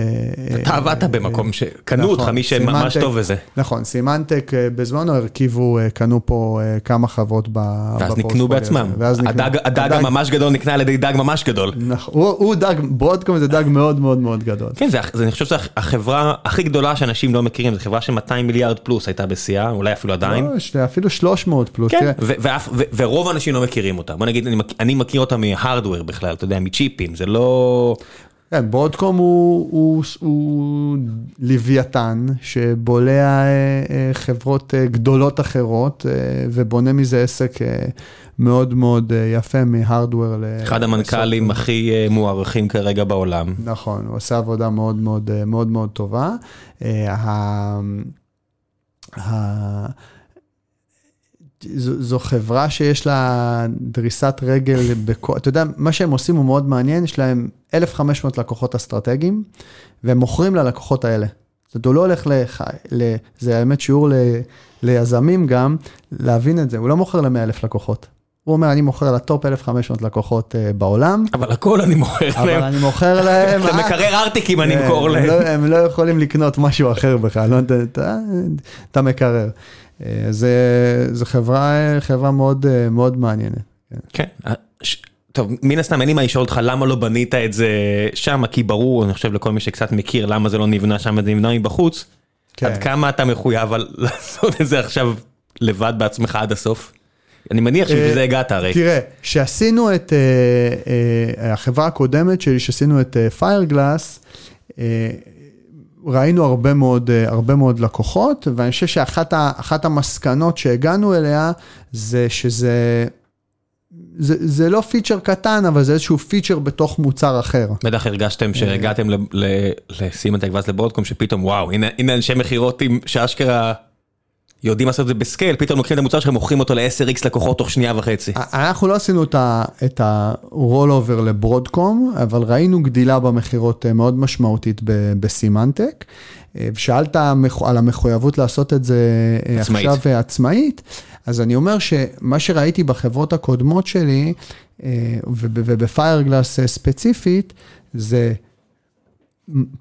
Speaker 1: אתה עבדת אה, במקום שקנו אותך, מי שממש טוב בזה.
Speaker 2: נכון, סימנטק בזמנו הרכיבו, קנו פה כמה חברות בפורטפוליו.
Speaker 1: ואז נקנו בעצמם. הדג הממש גדול נקנה על ידי דג ממש גדול.
Speaker 2: נכון, הוא דג, ברודקום זה דג מאוד מאוד מאוד גדול.
Speaker 1: כן, אני חושב שזו החברה הכי גדולה שאנשים לא מכירים, זו חברה של 200 מיליארד פלוס הייתה בשיאה, אולי אפילו עדיין.
Speaker 2: לא, אפילו 300 פלוס. כן,
Speaker 1: ורוב האנשים לא מכירים אותה. בוא נגיד, אני מכיר אותה מהארדוור בכלל, אתה יודע, מצ'יפים, זה לא...
Speaker 2: כן, ברודקום הוא, הוא, הוא לוויתן שבולע אה, אה, חברות אה, גדולות אחרות ובונה מזה עסק מאוד מאוד יפה מהארדוור ל...
Speaker 1: אחד המנכ"לים הכי מוערכים כרגע בעולם.
Speaker 2: נכון, הוא עושה עבודה מאוד מאוד מאוד מאוד טובה. זו, זו חברה שיש לה דריסת רגל, בכל, אתה יודע, מה שהם עושים הוא מאוד מעניין, יש להם 1,500 לקוחות אסטרטגיים, והם מוכרים ללקוחות האלה. זאת אומרת, הוא לא הולך לח... ל... זה האמת שיעור ל... ליזמים גם, להבין את זה, הוא לא מוכר ל-100,000 לקוחות. הוא אומר, אני מוכר לטופ 1,500 לקוחות uh, בעולם.
Speaker 1: אבל הכל אני מוכר
Speaker 2: להם. אבל אני מוכר להם.
Speaker 1: אתה מקרר ארטיק אם אני אמכור להם.
Speaker 2: לא, הם לא יכולים לקנות משהו אחר בכלל, לא, אתה, אתה מקרר. אה, זה, זה חברה, חברה מאוד, אה, מאוד מעניינת.
Speaker 1: כן. אה, טוב, מן הסתם אין לי מה לשאול אותך למה לא בנית את זה שם, כי ברור, אני חושב לכל מי שקצת מכיר למה זה לא נבנה שם, זה נבנה מבחוץ. כן. עד כמה אתה מחויב על לעשות את זה עכשיו לבד בעצמך עד הסוף? אני מניח שבזה הגעת הרי.
Speaker 2: תראה, כשעשינו את החברה הקודמת שלי, שעשינו את פיירגלאס, ראינו הרבה מאוד, הרבה מאוד לקוחות, ואני חושב שאחת המסקנות שהגענו אליה, זה שזה... זה, זה לא פיצ'ר קטן, אבל זה איזשהו פיצ'ר בתוך מוצר אחר.
Speaker 1: בטח הרגשתם שהגעתם לסימנטק ואז לברודקום, שפתאום וואו, הנה, הנה אנשי מכירות שאשכרה יודעים לעשות את זה ב scale, פתאום לוקחים את המוצר שלכם, מוכרים אותו ל-10x לקוחות תוך שנייה וחצי.
Speaker 2: אנחנו לא עשינו את ה-roll over לברודקום, אבל ראינו גדילה במכירות מאוד משמעותית בסימנטק. ושאלת על המחויבות לעשות את זה עצמאית. עכשיו עצמאית. אז אני אומר שמה שראיתי בחברות הקודמות שלי, ובפיירגלאס ספציפית, זה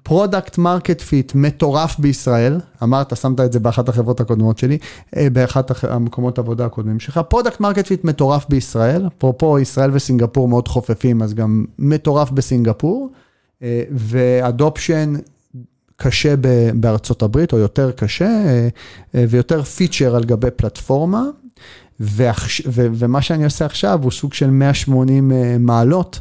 Speaker 2: product market fit מטורף בישראל, אמרת, שמת את זה באחת החברות הקודמות שלי, באחת המקומות עבודה הקודמים שלך, product market fit מטורף בישראל, אפרופו ישראל וסינגפור מאוד חופפים, אז גם מטורף בסינגפור, ואדופשן קשה בארצות הברית, או יותר קשה, ויותר פיצ'ר על גבי פלטפורמה, ומה שאני עושה עכשיו הוא סוג של 180 מעלות.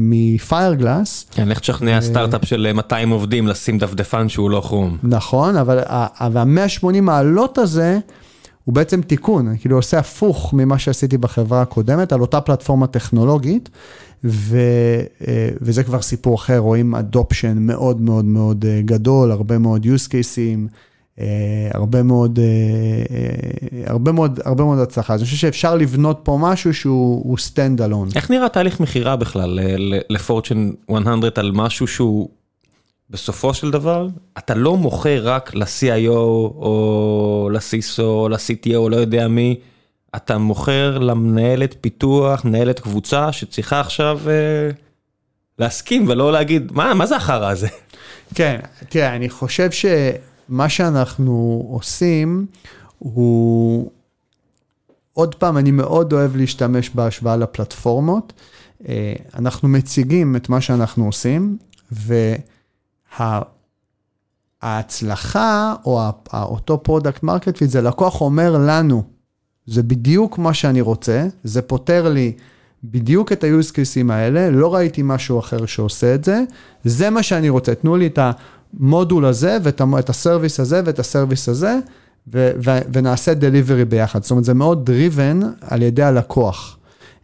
Speaker 2: מפיירגלאס.
Speaker 1: כן, לך תשכנע סטארט-אפ של 200 עובדים לשים דפדפן שהוא לא כרום.
Speaker 2: נכון, אבל ה-180 מעלות הזה, הוא בעצם תיקון, כאילו עושה הפוך ממה שעשיתי בחברה הקודמת, על אותה פלטפורמה טכנולוגית, ו, וזה כבר סיפור אחר, רואים אדופשן מאוד מאוד מאוד גדול, הרבה מאוד use cases. הרבה מאוד, הרבה מאוד, הרבה מאוד הצלחה. אז אני חושב שאפשר לבנות פה משהו שהוא stand alone.
Speaker 1: איך נראה תהליך מכירה בכלל לפורצ'ן 100 על משהו שהוא בסופו של דבר, אתה לא מוכר רק ל-CIO או ל-CISO או ל-CTO או לא יודע מי, אתה מוכר למנהלת פיתוח, מנהלת קבוצה שצריכה עכשיו להסכים ולא להגיד, מה, מה זה החרא הזה?
Speaker 2: כן, תראה, אני חושב ש... מה שאנחנו עושים הוא, עוד פעם, אני מאוד אוהב להשתמש בהשוואה לפלטפורמות. אנחנו מציגים את מה שאנחנו עושים, וההצלחה, או אותו product market fit, זה לקוח אומר לנו, זה בדיוק מה שאני רוצה, זה פותר לי בדיוק את ה-use cases האלה, לא ראיתי משהו אחר שעושה את זה, זה מה שאני רוצה, תנו לי את ה... המודול הזה ואת ה service הזה ואת ה service הזה, ו- ו- ונעשה delivery ביחד. זאת אומרת, זה מאוד driven על ידי הלקוח.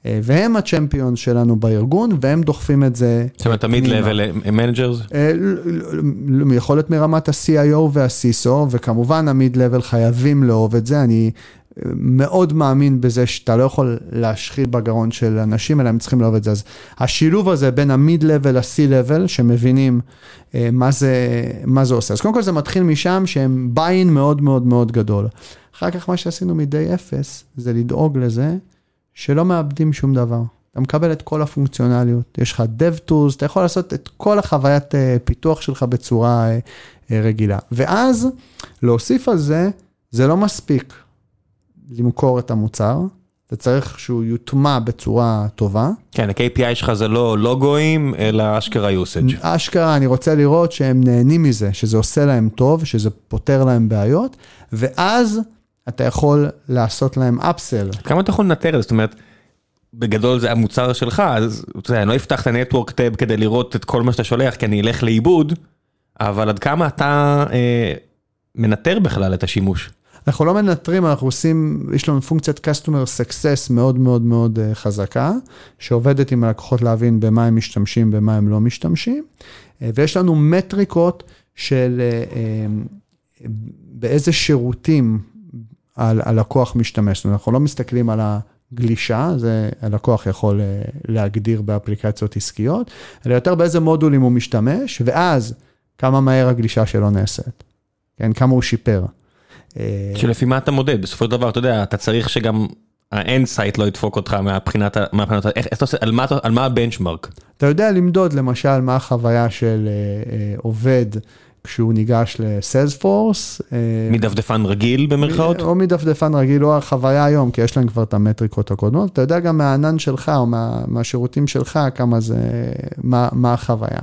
Speaker 2: והם ה champion שלנו בארגון, והם דוחפים את זה.
Speaker 1: זאת אומרת, תמיד level managers?
Speaker 2: יכול להיות מרמת ה-CIO וה-CISO, וכמובן המיד level חייבים לאהוב את זה. אני מאוד מאמין בזה שאתה לא יכול להשחיל בגרון של אנשים, אלא הם צריכים לאהוב את זה. אז השילוב הזה בין המיד-לבל ל-C-לבל, שמבינים אה, מה זה, מה זה עושה. אז קודם כל זה מתחיל משם שהם ביין מאוד מאוד מאוד גדול. אחר כך מה שעשינו מ-day אפס, זה לדאוג לזה שלא מאבדים שום דבר. אתה מקבל את כל הפונקציונליות, יש לך dev tools, אתה יכול לעשות את כל החוויית אה, פיתוח שלך בצורה אה, רגילה. ואז להוסיף על זה, זה לא מספיק. למכור את המוצר, אתה צריך שהוא יוטמע בצורה טובה.
Speaker 1: כן, ה-KPI שלך זה לא לוגוים, אלא אשכרה usage.
Speaker 2: אשכרה, אני רוצה לראות שהם נהנים מזה, שזה עושה להם טוב, שזה פותר להם בעיות, ואז אתה יכול לעשות להם upsell.
Speaker 1: כמה אתה יכול לנטר את זה? זאת אומרת, בגדול זה המוצר שלך, אז אתה יודע, אני לא אפתח את ה-Network tab כדי לראות את כל מה שאתה שולח, כי אני אלך לאיבוד, אבל עד כמה אתה אה, מנטר בכלל את השימוש?
Speaker 2: אנחנו לא מנטרים, אנחנו עושים, יש לנו פונקציית customer success מאוד מאוד מאוד אה, חזקה, שעובדת עם הלקוחות להבין במה הם משתמשים, במה הם לא משתמשים, אה, ויש לנו מטריקות של אה, באיזה שירותים הלקוח משתמש. זאת אומרת, אנחנו לא מסתכלים על הגלישה, זה הלקוח יכול להגדיר באפליקציות עסקיות, אלא יותר באיזה מודולים הוא משתמש, ואז כמה מהר הגלישה שלו נעשית, כן, כמה הוא שיפר.
Speaker 1: שלפי מה אתה מודד בסופו של דבר אתה יודע אתה צריך שגם ה end site לא ידפוק אותך מהבחינת על מה ה benchmark.
Speaker 2: אתה יודע למדוד למשל מה החוויה של עובד כשהוא ניגש ל Salesforce.
Speaker 1: מדפדפן רגיל במרכאות?
Speaker 2: או מדפדפן רגיל או החוויה היום כי יש להם כבר את המטריקות הקודמות אתה יודע גם מהענן שלך או מהשירותים שלך כמה זה מה החוויה.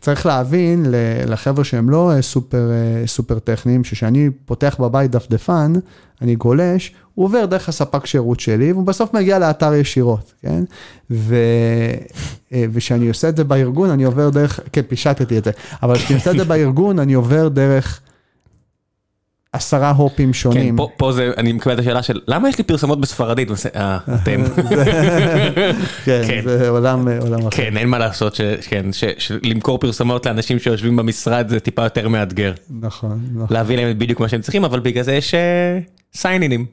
Speaker 2: צריך להבין לחבר'ה שהם לא סופר, סופר טכניים, שכשאני פותח בבית דפדפן, אני גולש, הוא עובר דרך הספק שירות שלי, והוא בסוף מגיע לאתר ישירות, כן? ו... וכשאני עושה את זה בארגון, אני עובר דרך, כן, פישטתי את זה, אבל כשאני עושה את זה בארגון, אני עובר דרך... עשרה הופים שונים.
Speaker 1: כן, פה זה, אני מקבל את השאלה של למה יש לי פרסומות בספרדית? אה, אתם.
Speaker 2: כן, זה עולם אחר.
Speaker 1: כן, אין מה לעשות, כן, שלמכור פרסומות לאנשים שיושבים במשרד זה טיפה יותר מאתגר.
Speaker 2: נכון, נכון.
Speaker 1: להביא להם בדיוק מה שהם צריכים, אבל בגלל זה יש סיינינים.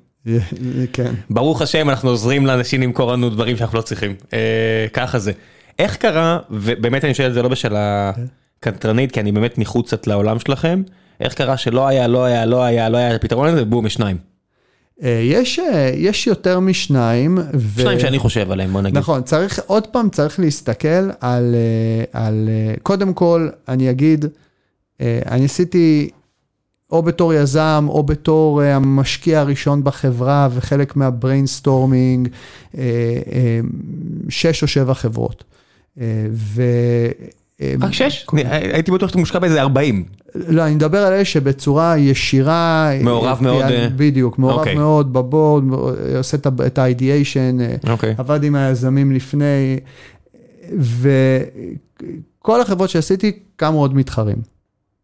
Speaker 2: כן.
Speaker 1: ברוך השם, אנחנו עוזרים לאנשים למכור לנו דברים שאנחנו לא צריכים. אה, ככה זה. איך קרה, ובאמת אני שואל את זה לא בשאלה קנטרנית, כי אני באמת מחוץ לעולם שלכם. איך קרה שלא היה, לא היה, לא היה, לא היה פתרון לזה, בום, יש שניים.
Speaker 2: אה, יש, אה, יש יותר משניים.
Speaker 1: ו... שניים שאני חושב עליהם, בוא נגיד.
Speaker 2: נכון, צריך, עוד פעם צריך להסתכל על, אה, על קודם כל, אני אגיד, אני עשיתי או בתור יזם, או בתור המשקיע הראשון בחברה וחלק מה brainstorming, שש או שבע חברות. ו...
Speaker 1: רק שש? הייתי בטוח שאתה מושקע באיזה 40.
Speaker 2: לא, אני מדבר על אלה שבצורה ישירה...
Speaker 1: מעורב מאוד. אה,
Speaker 2: בדיוק, מעורב אוקיי. מאוד בבורד, עושה את ה-ideation,
Speaker 1: אוקיי.
Speaker 2: עבד עם היזמים לפני, וכל החברות שעשיתי קמו עוד מתחרים.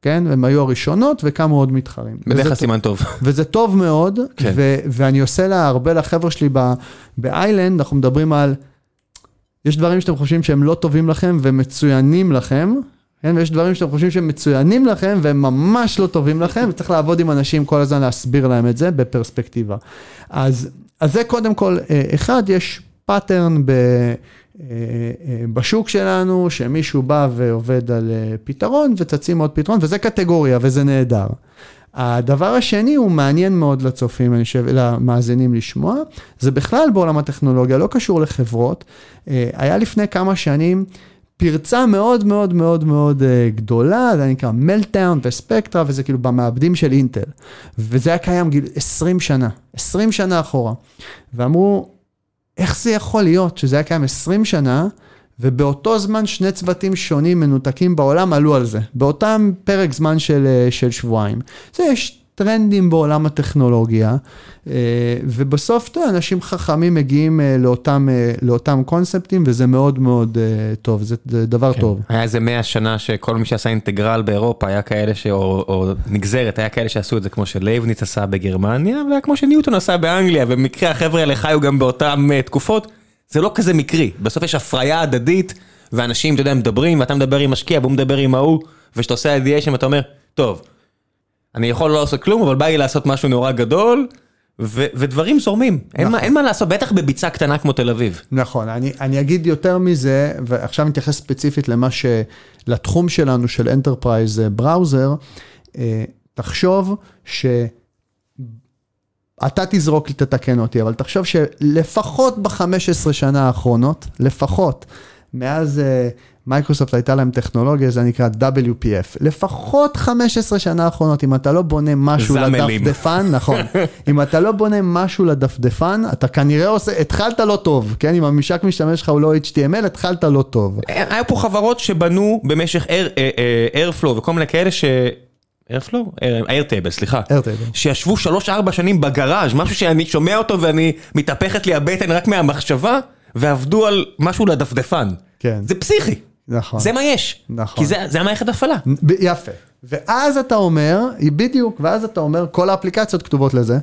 Speaker 2: כן? הם היו הראשונות וקמו עוד מתחרים.
Speaker 1: בדרך כלל סימן טוב.
Speaker 2: וזה טוב מאוד, כן. ואני עושה לה הרבה לחבר'ה שלי ב Island, אנחנו מדברים על... יש דברים שאתם חושבים שהם לא טובים לכם ומצוינים לכם, כן? ויש דברים שאתם חושבים שהם מצוינים לכם והם ממש לא טובים לכם, וצריך לעבוד עם אנשים כל הזמן להסביר להם את זה בפרספקטיבה. אז, אז זה קודם כל, אה, אחד, יש pattern ב... אה, אה, בשוק שלנו, שמישהו בא ועובד על פתרון וצצים עוד פתרון, וזה קטגוריה וזה נהדר. הדבר השני הוא מעניין מאוד לצופים, אני חושב, למאזינים לשמוע, זה בכלל בעולם הטכנולוגיה, לא קשור לחברות. היה לפני כמה שנים פרצה מאוד מאוד מאוד מאוד אה, גדולה, זה נקרא מלטאון וספקטרה, וזה כאילו במעבדים של אינטל. וזה היה קיים גיל 20 שנה, 20 שנה אחורה. ואמרו, איך זה יכול להיות שזה היה קיים 20 שנה, ובאותו זמן שני צוותים שונים מנותקים בעולם עלו על זה, באותם פרק זמן של, אה, של שבועיים. זה יש טרנדים בעולם הטכנולוגיה, אה, ובסוף אנשים חכמים מגיעים אה, לאותם, לאותם קונספטים, וזה מאוד מאוד טוב, זה, זה דבר כן. טוב.
Speaker 1: היה איזה מאה שנה שכל מי שעשה אינטגרל באירופה היה כאלה, ש... או, או נגזרת, היה כאלה שעשו את זה כמו שלייבניץ עשה בגרמניה, והיה כמו שניוטון עשה באנגליה, ובמקרה החבר'ה האלה חיו גם באותן תקופות. זה לא כזה מקרי, בסוף יש הפריה הדדית, ואנשים, אתה יודע, מדברים, ואתה מדבר עם משקיע, והוא מדבר עם ההוא, וכשאתה עושה אידיאשן ואתה אומר, טוב, אני יכול לא לעשות כלום, אבל בא לי לעשות משהו נורא גדול, ודברים זורמים, נכון. אין, מה, אין מה לעשות, בטח בביצה קטנה כמו תל אביב.
Speaker 2: נכון, אני, אני אגיד יותר מזה, ועכשיו אני אתייחס ספציפית למה ש... לתחום שלנו של Browser, אה, תחשוב ש... אתה תזרוק לי, תתקן אותי, אבל תחשוב שלפחות ב-15 שנה האחרונות, לפחות, מאז uh, מייקרוסופט הייתה להם טכנולוגיה, זה נקרא WPF. לפחות 15 שנה האחרונות, אם אתה לא בונה משהו לדפדפן, נכון, אם אתה לא בונה משהו לדפדפן, אתה כנראה עושה, התחלת לא טוב, כן? אם הממשק משתמש לך הוא לא HTML, התחלת לא טוב.
Speaker 1: היה פה חברות שבנו במשך אה, אה, Airflow וכל מיני כאלה ש... איירפלו? איירטייבל, סליחה.
Speaker 2: איירטייבל.
Speaker 1: שישבו 3-4 שנים בגראז', משהו שאני שומע אותו ואני מתהפכת לי הבטן רק מהמחשבה, ועבדו על משהו לדפדפן.
Speaker 2: כן.
Speaker 1: זה פסיכי.
Speaker 2: נכון.
Speaker 1: זה מה יש.
Speaker 2: נכון.
Speaker 1: כי זה, זה המערכת הפעלה.
Speaker 2: יפה. ואז אתה אומר, בדיוק, ואז אתה אומר, כל האפליקציות כתובות לזה,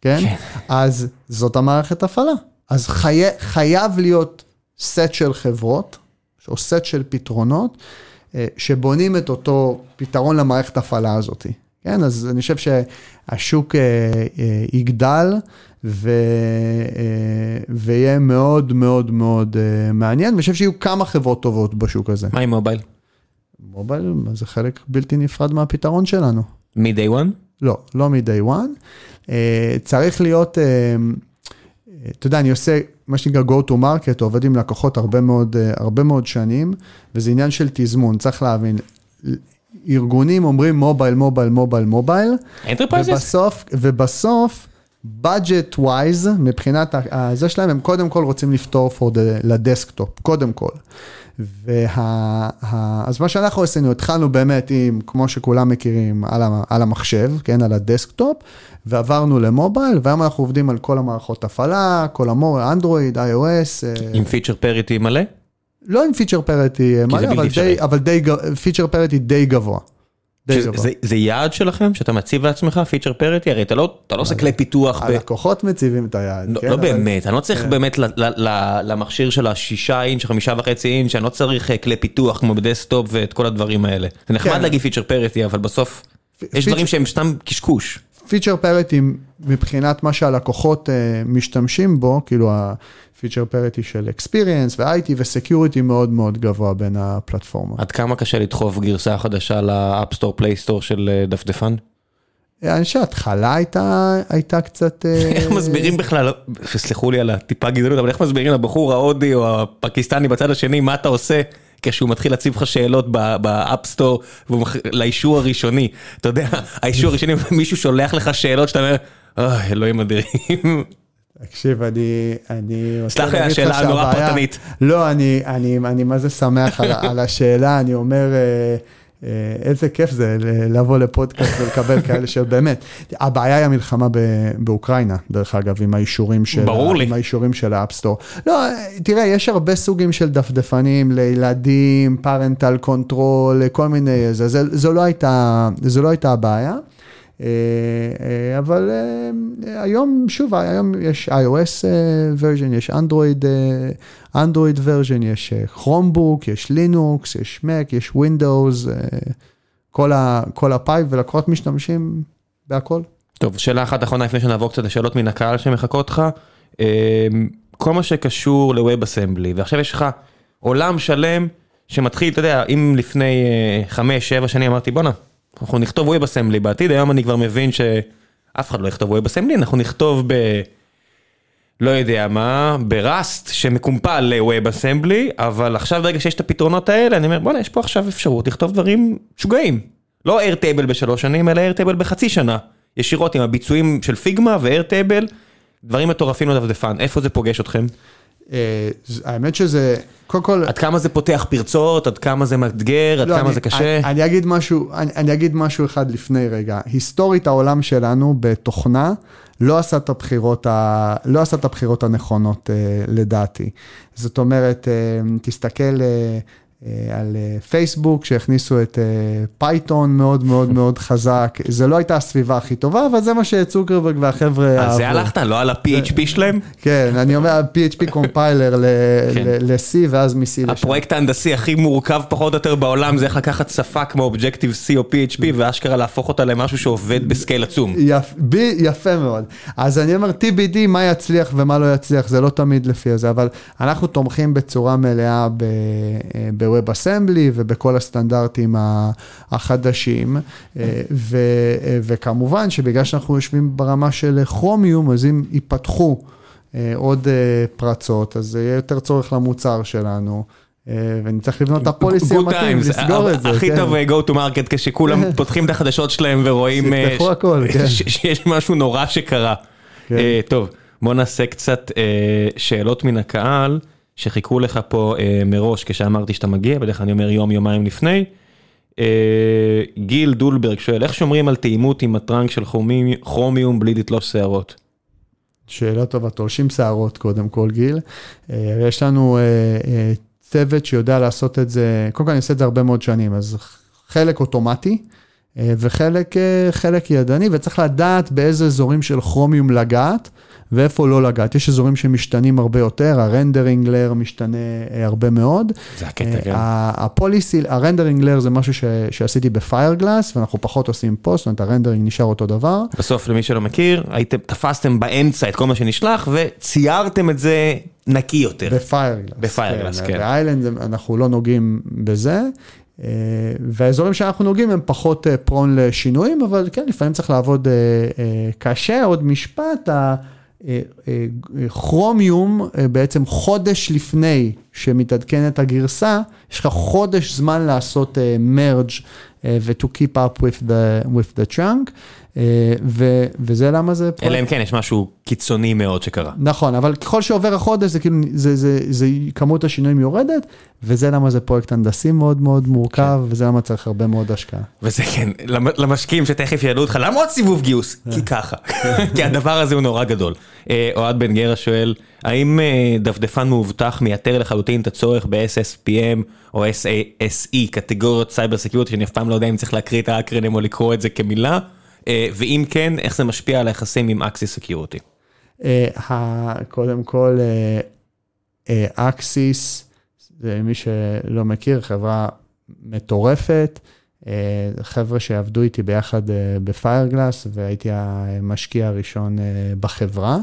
Speaker 2: כן? כן. אז זאת המערכת הפעלה. אז חי... חייב להיות סט של חברות, או סט של פתרונות, אה, שבונים את אותו פתרון למערכת ההפעלה הזאת. כן, אז אני חושב שהשוק אה, אה, יגדל ו... ויהיה מאוד מאוד מאוד מעניין, ואני חושב שיהיו כמה חברות טובות בשוק הזה.
Speaker 1: מה עם מובייל?
Speaker 2: מובייל זה חלק בלתי נפרד מהפתרון שלנו.
Speaker 1: מ-day one?
Speaker 2: לא, לא מ-day one. צריך להיות, אתה יודע, אני עושה מה שנקרא go to market, עובד עם לקוחות הרבה מאוד, אה, הרבה מאוד שנים, וזה עניין של תזמון, צריך להבין. ארגונים אומרים mobile, mobile, mobile, mobile. ובסוף, ובסוף, budget wise, מבחינת זה שלהם, הם קודם כל רוצים לפתור for the, ל desktop, קודם כל. וה, ה, אז מה שאנחנו עשינו, התחלנו באמת עם, כמו שכולם מכירים, על, ה, על המחשב, כן, על ה desktop, ועברנו ל mobile, והיום אנחנו עובדים על כל המערכות הפעלה, כל המור, Android, iOS.
Speaker 1: עם feature parity מלא?
Speaker 2: לא עם feature parity מלא, אבל די, אבל די, feature parity די גבוה.
Speaker 1: זה יעד שלכם שאתה מציב לעצמך feature parity הרי אתה לא אתה לא עושה כלי פיתוח.
Speaker 2: הלקוחות מציבים את היעד.
Speaker 1: לא, כן, לא. באמת אני לא צריך כן. באמת למכשיר של השישה אינץ' חמישה וחצי אינץ' אני לא צריך אה, כלי פיתוח כמו ב desktop ואת כל הדברים האלה. זה נחמד כן. להגיד feature parity אבל בסוף יש. דברים שהם סתם קשקוש.
Speaker 2: feature parity מבחינת מה שהלקוחות uh, משתמשים בו כאילו. feature parity של experience ו-IT ו security מאוד מאוד גבוה בין הפלטפורמה.
Speaker 1: עד כמה קשה לדחוף גרסה חדשה ל App Store Play Store של אה, דפדפן?
Speaker 2: אני חושב שההתחלה הייתה, הייתה קצת...
Speaker 1: אה, איך מסבירים בכלל, סלחו לי על הטיפה גזענות, אבל איך מסבירים לבחור ההודי או הפקיסטני בצד השני מה אתה עושה כשהוא מתחיל להציב לך שאלות ב App Store לאישור הראשוני. אתה יודע, האישור הראשוני, מישהו שולח לך שאלות שאתה אומר, אוי, אלוהים אדירים.
Speaker 2: תקשיב, אני, אני
Speaker 1: סלח לי, השאלה הנורא פרטנית.
Speaker 2: לא, אני, אני, אני מה זה שמח על, על השאלה, אני אומר, אה, אה, איזה כיף זה לבוא לפודקאסט ולקבל כאלה שבאמת, הבעיה היא המלחמה באוקראינה, דרך אגב, עם האישורים של,
Speaker 1: ברור לי.
Speaker 2: עם האישורים של ה App Store. לא, תראה, יש הרבה סוגים של דפדפנים לילדים, parental control, כל מיני, זה, זה, זו, לא הייתה, זו לא הייתה הבעיה. אה, אה, אבל אה, היום, שוב, היום יש iOS version, יש Android, Android version, יש Chromebook, יש לינוקס, יש Mac, יש Windows, כל, ה, כל ה pipe ולקוחות משתמשים בהכל.
Speaker 1: טוב, שאלה אחת אחרונה לפני שנעבור קצת לשאלות מן הקהל שמחכות לך. כל מה שקשור ל-Web Assembly, ועכשיו יש לך עולם שלם שמתחיל, אתה יודע, אם לפני 5-7 שנים אמרתי בואנה, אנחנו נכתוב Web Assembly בעתיד, היום אני כבר מבין שאף אחד לא יכתוב Web Assembly, אנחנו נכתוב ב... לא יודע מה, בראסט שמקומפל ל-Web Assembly, אבל עכשיו ברגע שיש את הפתרונות האלה, אני אומר בואנה, יש פה עכשיו אפשרות לכתוב דברים משוגעים. לא Airtable בשלוש שנים, אלא Airtable בחצי שנה. ישירות עם הביצועים של פיגמה ו-Airtable, דברים מטורפים לדפדפן, איפה זה פוגש אתכם?
Speaker 2: אה, האמת שזה, קודם כל...
Speaker 1: עד כמה זה פותח פרצות, עד כמה זה מאתגר, עד לא, כמה זה קשה?
Speaker 2: אני, אגיד משהו, אני, אגיד משהו אחד לפני רגע. היסטורית העולם שלנו בתוכנה לא עשה את הבחירות, ה, לא עשה את הבחירות הנכונות אה, לדעתי. זאת אומרת, אה, תסתכל... אה, על אה, פייסבוק, שהכניסו את Python אה, מאוד מאוד מאוד חזק. זה לא הייתה הסביבה הכי טובה, אבל זה מה שצוקרברג והחבר'ה
Speaker 1: אהבו. על זה הלכת? לא על ה-PHP שלהם?
Speaker 2: כן, אני אומר, PHP compiler ל-C ואז מ-C לשם.
Speaker 1: הפרויקט ההנדסי הכי מורכב פחות או יותר בעולם, זה איך לקחת שפה כמו Objective C או PHP, ואשכרה להפוך אותה למשהו שעובד בסקייל עצום.
Speaker 2: יפה מאוד. אז אני אומר, TBD, מה יצליח ומה לא יצליח, זה לא תמיד לפי זה, אבל אנחנו תומכים בצורה מלאה ב... ב-Web Assembly ובכל הסטנדרטים החדשים. אה, ו, אה, וכמובן שבגלל שאנחנו יושבים ברמה של כרומיום, אז אם ייפתחו אה, עוד פרצות, אז יהיה יותר צורך למוצר שלנו. ואני צריך לבנות את הפוליסי המתאים, לסגור את זה.
Speaker 1: הכי טוב go to market כשכולם פותחים את החדשות שלהם ורואים
Speaker 2: כן.
Speaker 1: שיש משהו נורא שקרה. כן. טוב, בוא נעשה קצת שאלות מן הקהל. שחיכו לך פה אה, מראש כשאמרתי שאתה מגיע, בדרך כלל אני אומר יום יומיים לפני. אה, גיל דולברג שואל, איך שומרים על תאימות עם הטראנק של כרומיום, בלי לתלוש שערות?
Speaker 2: שאלה טובה, תולשים שערות קודם כל גיל. אה, יש לנו אה, אה, צוות שיודע לעשות את זה, קודם כל אני עושה את זה הרבה מאוד שנים, אז חלק אוטומטי. אה, וחלק אה, ידני, וצריך לדעת באיזה אזורים של כרומיום לגעת. ואיפה לא לגעת. יש אזורים שמשתנים הרבה יותר, הרנדרינג לר משתנה אה, הרבה מאוד.
Speaker 1: זה הקטע, כן.
Speaker 2: הפוליסי, הרנדרינג לר זה משהו ש, שעשיתי ב Fireglass, ואנחנו פחות עושים פוסט, זאת אומרת ה rendering נשאר אותו דבר.
Speaker 1: בסוף, למי שלא מכיר, הייתם, תפסתם באמצע את כל מה שנשלח, וציירתם את זה נקי יותר.
Speaker 2: ב
Speaker 1: Fireglass. ב Fireglass, כן.
Speaker 2: ב Island אנחנו לא נוגעים בזה. אה, והאזורים שאנחנו נוגעים הם פחות prone אה, לשינויים, אבל כן, לפעמים צריך לעבוד קשה. עוד משפט, כרומיום בעצם חודש לפני שמתעדכנת הגרסה, יש לך חודש זמן לעשות merge ו-to keep up with the, with the chunk, וזה למה זה...
Speaker 1: אלא אם כן יש משהו קיצוני מאוד שקרה.
Speaker 2: נכון, אבל ככל שעובר החודש זה כאילו, זה, זה, זה, כמות השינויים יורדת, וזה למה זה פרויקט הנדסי מאוד מאוד מורכב, כן. וזה למה צריך הרבה מאוד השקעה.
Speaker 1: וזה כן, למשקיעים שתכף יעלו אותך, למה עוד סיבוב גיוס? כי ככה, כי הדבר הזה הוא נורא גדול. אה, אוהד בן גרה שואל, האם אה, דפדפן מאובטח מייתר לחלוטין את הצורך ב-SSPM או SASE, קטגוריות cyber security, שאני אף פעם לא יודע אם צריך להקריא את האקרונים או לקרוא את זה כמילה, אה, ואם כן, איך זה משפיע על היחסים עם Axis Security?
Speaker 2: קודם כל, Axis, מי שלא מכיר, חברה מטורפת. חבר'ה שעבדו איתי ביחד ב Fireglass והייתי המשקיע הראשון בחברה.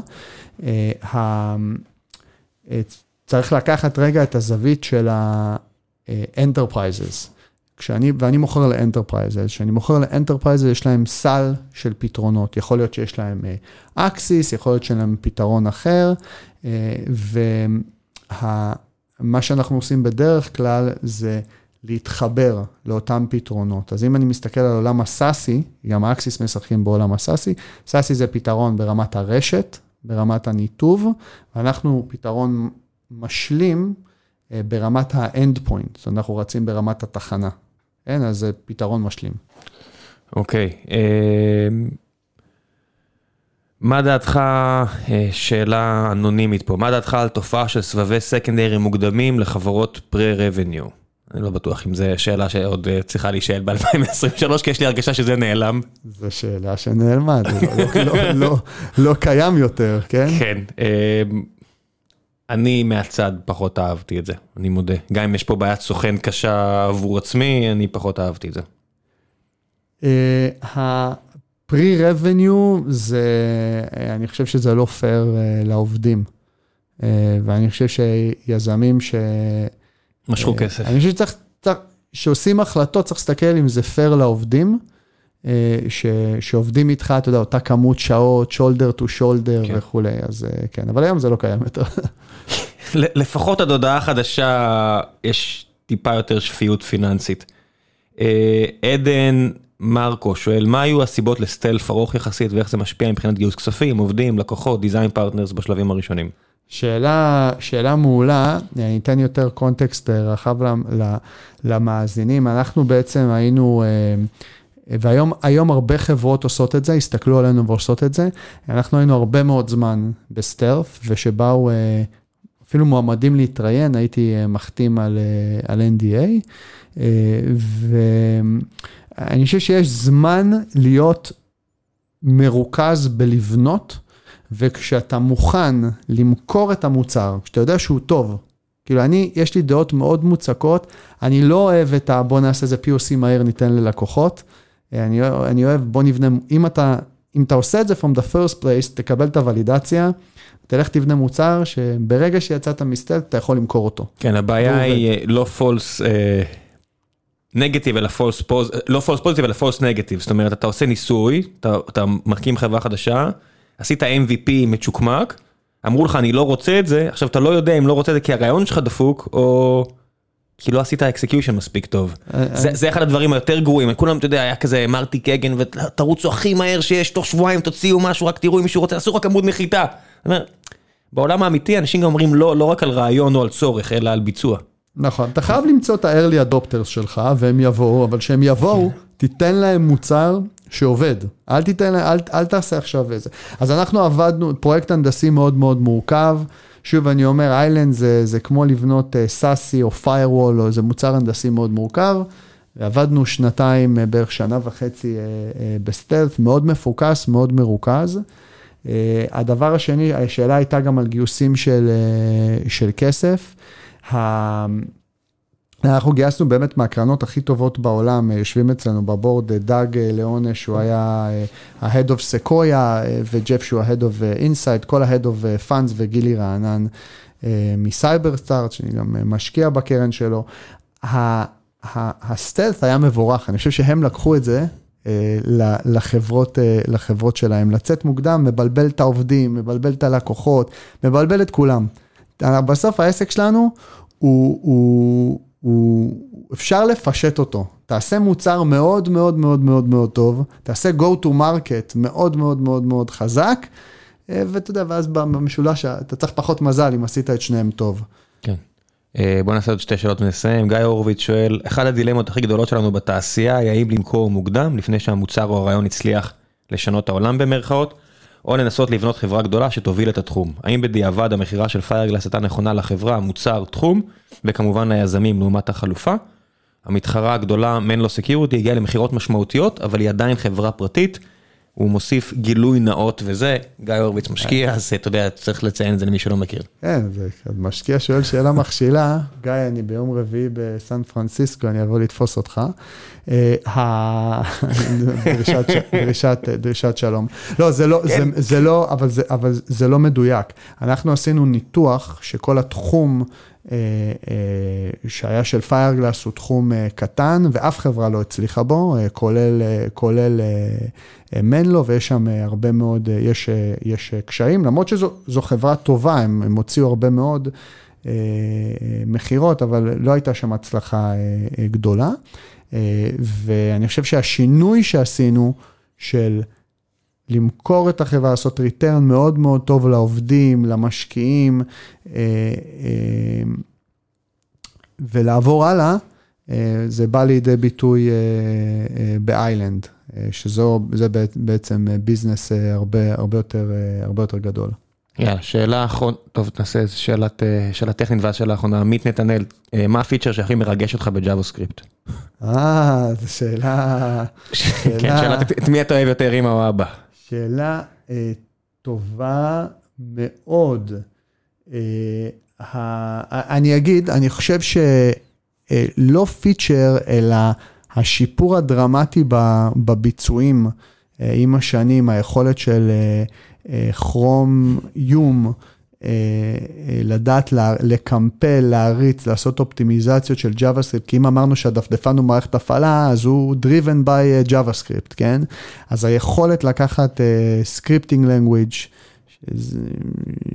Speaker 2: צריך לקחת רגע את הזווית של ה-enterprises. כשאני, ואני מוכר ל enterprises, כשאני מוכר ל enterprises יש להם סל של פתרונות, יכול להיות שיש להם Axis, יכול להיות שיש להם פתרון אחר, ומה שאנחנו עושים בדרך כלל זה להתחבר לאותם פתרונות. אז אם אני מסתכל על עולם ה SASE, גם ה Axis משחקים בעולם ה SASE, סאסי זה פתרון ברמת הרשת, ברמת הניתוב, ואנחנו פתרון משלים אה, ברמת זאת אומרת, אנחנו רצים ברמת התחנה. כן, אז זה פתרון משלים.
Speaker 1: אוקיי. Okay, אה, מה דעתך, אה, שאלה אנונימית פה, מה דעתך על תופעה של סבבי סקנדרי מוקדמים לחברות פרה-רבניו? אני לא בטוח אם זו שאלה שעוד צריכה להישאל ב-2023, כי יש לי הרגשה שזה נעלם.
Speaker 2: זו שאלה שנעלמה, זה לא, לא, לא, לא קיים יותר, כן?
Speaker 1: כן. אני מהצד פחות אהבתי את זה, אני מודה. גם אם יש פה בעיית סוכן קשה עבור עצמי, אני פחות אהבתי את זה.
Speaker 2: ה-pre-revenue זה, אני חושב שזה לא פייר לעובדים. ואני חושב שיזמים ש...
Speaker 1: משכו כסף.
Speaker 2: אני חושב שצריך, שעושים החלטות, צריך להסתכל אם זה פייר לעובדים. ש, שעובדים איתך, אתה יודע, אותה כמות שעות, to shoulder כן. וכולי, אז כן, אבל היום זה לא קיים יותר.
Speaker 1: לפחות עד הודעה חדשה יש טיפה יותר שפיות פיננסית. עדן מרקו שואל, מה היו הסיבות ל stealth ארוך יחסית ואיך זה משפיע מבחינת גיוס כספים, עובדים, לקוחות, design partners בשלבים הראשונים?
Speaker 2: שאלה, שאלה מעולה, אני אתן יותר קונטקסט רחב למאזינים. אנחנו בעצם היינו... והיום הרבה חברות עושות את זה, הסתכלו עלינו ועושות את זה. אנחנו היינו הרבה מאוד זמן בסטרף, ושבאו אה, אפילו מועמדים להתראיין, הייתי אה, מחתים על, אה, על NDA, ואני חושב שיש זמן להיות מרוכז בלבנות, וכשאתה מוכן למכור את המוצר, כשאתה יודע שהוא טוב, כאילו אני, יש לי דעות מאוד מוצקות, אני לא אוהב את ה... בוא נעשה איזה POC מהר, ניתן ללקוחות. אני, אני אוהב, בוא נבנה, אם אתה, אם אתה עושה את זה from the first place, תקבל את הוולידציה, תלך תבנה מוצר שברגע שיצאת מסטלט, אתה יכול למכור אותו.
Speaker 1: כן, הבעיה היא אה, לא false נגטיב, אלא false positive, לא false positive, אלא false negative, זאת אומרת, אתה עושה ניסוי, אתה, אתה מקים חברה חדשה, עשית MVP מצ'וקמק, אמרו לך, אני לא רוצה את זה, עכשיו אתה לא יודע אם לא רוצה את זה כי הרעיון שלך דפוק, או... כי לא עשית execution מספיק טוב. אה, אה. זה אחד הדברים היותר גרועים, כולם, אתה יודע, היה כזה מרטי קגן, ותרוצו הכי מהר שיש, תוך שבועיים תוציאו משהו, רק תראו אם מישהו רוצה, עשו רק עמוד נחיתה. בעולם האמיתי אנשים גם אומרים לא, לא רק על רעיון או על צורך, אלא על ביצוע.
Speaker 2: נכון, אתה חייב למצוא את ה-early adopters שלך, והם יבואו, אבל כשהם יבואו, כן. תיתן להם מוצר שעובד. אל תיתן להם, אל, אל תעשה עכשיו איזה. אז אנחנו עבדנו, פרויקט הנדסי מאוד מאוד מורכב. שוב, אני אומר, איילנד זה, זה כמו לבנות SASE או firewall, או איזה מוצר הנדסי מאוד מורכב. ועבדנו שנתיים, אה, בערך שנה וחצי אה, אה, ב stealth, מאוד מפוקס, מאוד מרוכז. הדבר השני, השאלה הייתה גם על גיוסים של, של כסף. אנחנו גייסנו באמת מהקרנות הכי טובות בעולם, יושבים אצלנו ב board דאג ליאוני, שהוא היה ה-Head of Sequoia, וג'ף שהוא ה-Head of Insight, כל ה-Head of Funds וגילי רענן מסייבר סטארט, שאני גם משקיע בקרן שלו. הסטלט היה מבורך, אני חושב שהם לקחו את זה לחברות, לחברות שלהם. לצאת מוקדם, מבלבל את העובדים, מבלבל את הלקוחות, מבלבל את כולם. בסוף העסק שלנו הוא, הוא, הוא, אפשר לפשט אותו. תעשה מוצר מאוד מאוד מאוד מאוד מאוד טוב, תעשה go to market מאוד מאוד מאוד מאוד חזק, אה, ואתה יודע, ואז במשולש אתה צריך פחות מזל אם עשית את שניהם טוב.
Speaker 1: כן. אה, בוא נעשה עוד שתי שאלות ונסיים. גיא הורוביץ שואל, אחד הדילמות הכי גדולות שלנו בתעשייה היא האם למכור מוקדם לפני שהמוצר או הרעיון הצליח לשנות העולם במרכאות, או לנסות לבנות חברה גדולה שתוביל את התחום. האם בדיעבד המכירה של פיירגלס הייתה נכונה לחברה, מוצר, תחום, וכמובן ליזמים לעומת החלופה. המתחרה הגדולה מנלו סקיורטי הגיעה למכירות משמעותיות, אבל היא עדיין חברה פרטית. הוא מוסיף גילוי נאות וזה, גיא הורוביץ משקיע, אז אתה יודע, צריך לציין את זה למי שלא מכיר.
Speaker 2: כן, זה משקיע שואל שאלה מכשילה, גיא, אני ביום רביעי בסן פרנסיסקו, אני אבוא לתפוס אותך. אה, דרישת שלום. לא, זה לא. זה לא, אבל זה לא מדויק. אנחנו עשינו ניתוח שכל התחום... אה, אה, שהיה של פיירגלס הוא תחום אה, קטן ואף חברה לא הצליחה בו, כולל, כולל מנלו ויש שם הרבה מאוד, יש, יש קשיים, למרות שזו חברה טובה, הם, הם הוציאו הרבה מאוד מכירות, אבל לא הייתה שם הצלחה גדולה. ואני חושב שהשינוי שעשינו של למכור את החברה, לעשות ריטרן מאוד מאוד טוב לעובדים, למשקיעים, אה, אה, ולעבור הלאה, אה, זה בא לידי ביטוי באיילנד, שזה בעצם ביזנס הרבה, הרבה, יותר, הרבה יותר גדול.
Speaker 1: יאללה, שאלה אחרונה, טוב נעשה איזה שאלת, שאלה טכנית ואז שאלה אחרונה, עמית נתנאל, מה ה feature שהכי מרגש אותך ב JavaScript?
Speaker 2: אה, זו שאלה...
Speaker 1: כן, שאלה את מי אתה אוהב יותר, אמא או אבא?
Speaker 2: שאלה אה, טובה מאוד. אה, ה, אני אגיד, אני חושב שלא אה, פיצ'ר, אלא השיפור הדרמטי בביצועים אה, עם השנים, היכולת של כרום אה, יום, אה, אה, לדעת לקמפל, להריץ, לעשות אופטימיזציות של JavaScript, כי אם אמרנו שהדפדפן הוא מערכת הפעלה, אז הוא driven by אה, JavaScript, כן? אז היכולת לקחת scripting language,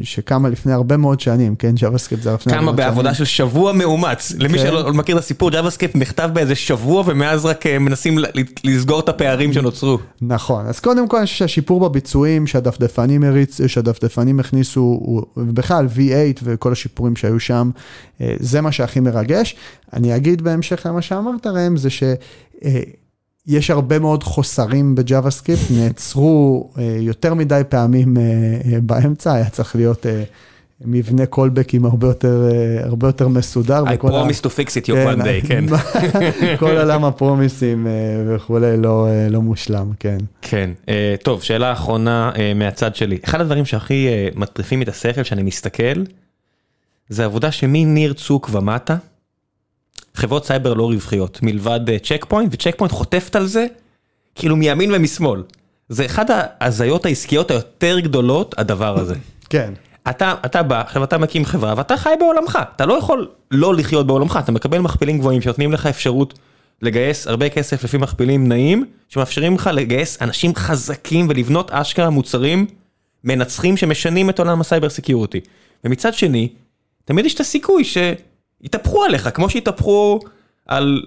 Speaker 2: שקמה לפני הרבה מאוד שנים, כן, JavaScript זה לפני הרבה
Speaker 1: מאוד שנים. קמה בעבודה של שבוע מאומץ, למי כן. שלא מכיר את הסיפור, JavaScript נכתב באיזה שבוע ומאז רק אה, מנסים לסגור את הפערים שנוצרו.
Speaker 2: נכון, אז קודם כל אני חושב שהשיפור בביצועים שהדפדפנים הריץ, שהדפדפנים הכניסו, ובכלל V8 וכל השיפורים שהיו שם, אה, זה מה שהכי מרגש. אני אגיד בהמשך למה שאמרת ראם, זה ש... יש הרבה מאוד חוסרים בג'אווה סקריפט, נעצרו אה, יותר מדי פעמים אה, אה, באמצע, היה צריך להיות מבנה קולבקים הרבה יותר, הרבה יותר מסודר.
Speaker 1: I promise to fix it you כן, one day, כן.
Speaker 2: כל עולם הפרומיסים וכולי לא, לא מושלם, כן.
Speaker 1: כן, טוב, שאלה אחרונה מהצד שלי. אחד הדברים שהכי מטריפים את השכל שאני מסתכל, זה עבודה שמניר צוק ומטה, חברות סייבר לא רווחיות, מלבד צ'ק פוינט, וצ'ק פוינט חוטפת על זה, כאילו מימין ומשמאל. זה אחד ההזיות העסקיות היותר גדולות, הדבר הזה.
Speaker 2: כן.
Speaker 1: אתה, אתה בא, עכשיו אתה מקים חברה ואתה חי בעולמך, אתה לא יכול לא לחיות בעולמך, אתה מקבל מכפילים גבוהים שנותנים לך אפשרות לגייס הרבה כסף לפי מכפילים נעים, שמאפשרים לך לגייס אנשים חזקים ולבנות אשכרה מוצרים מנצחים שמשנים את עולם ה cyber security. ומצד שני, תמיד יש את הסיכוי ש... התהפכו עליך, כמו שהתהפכו על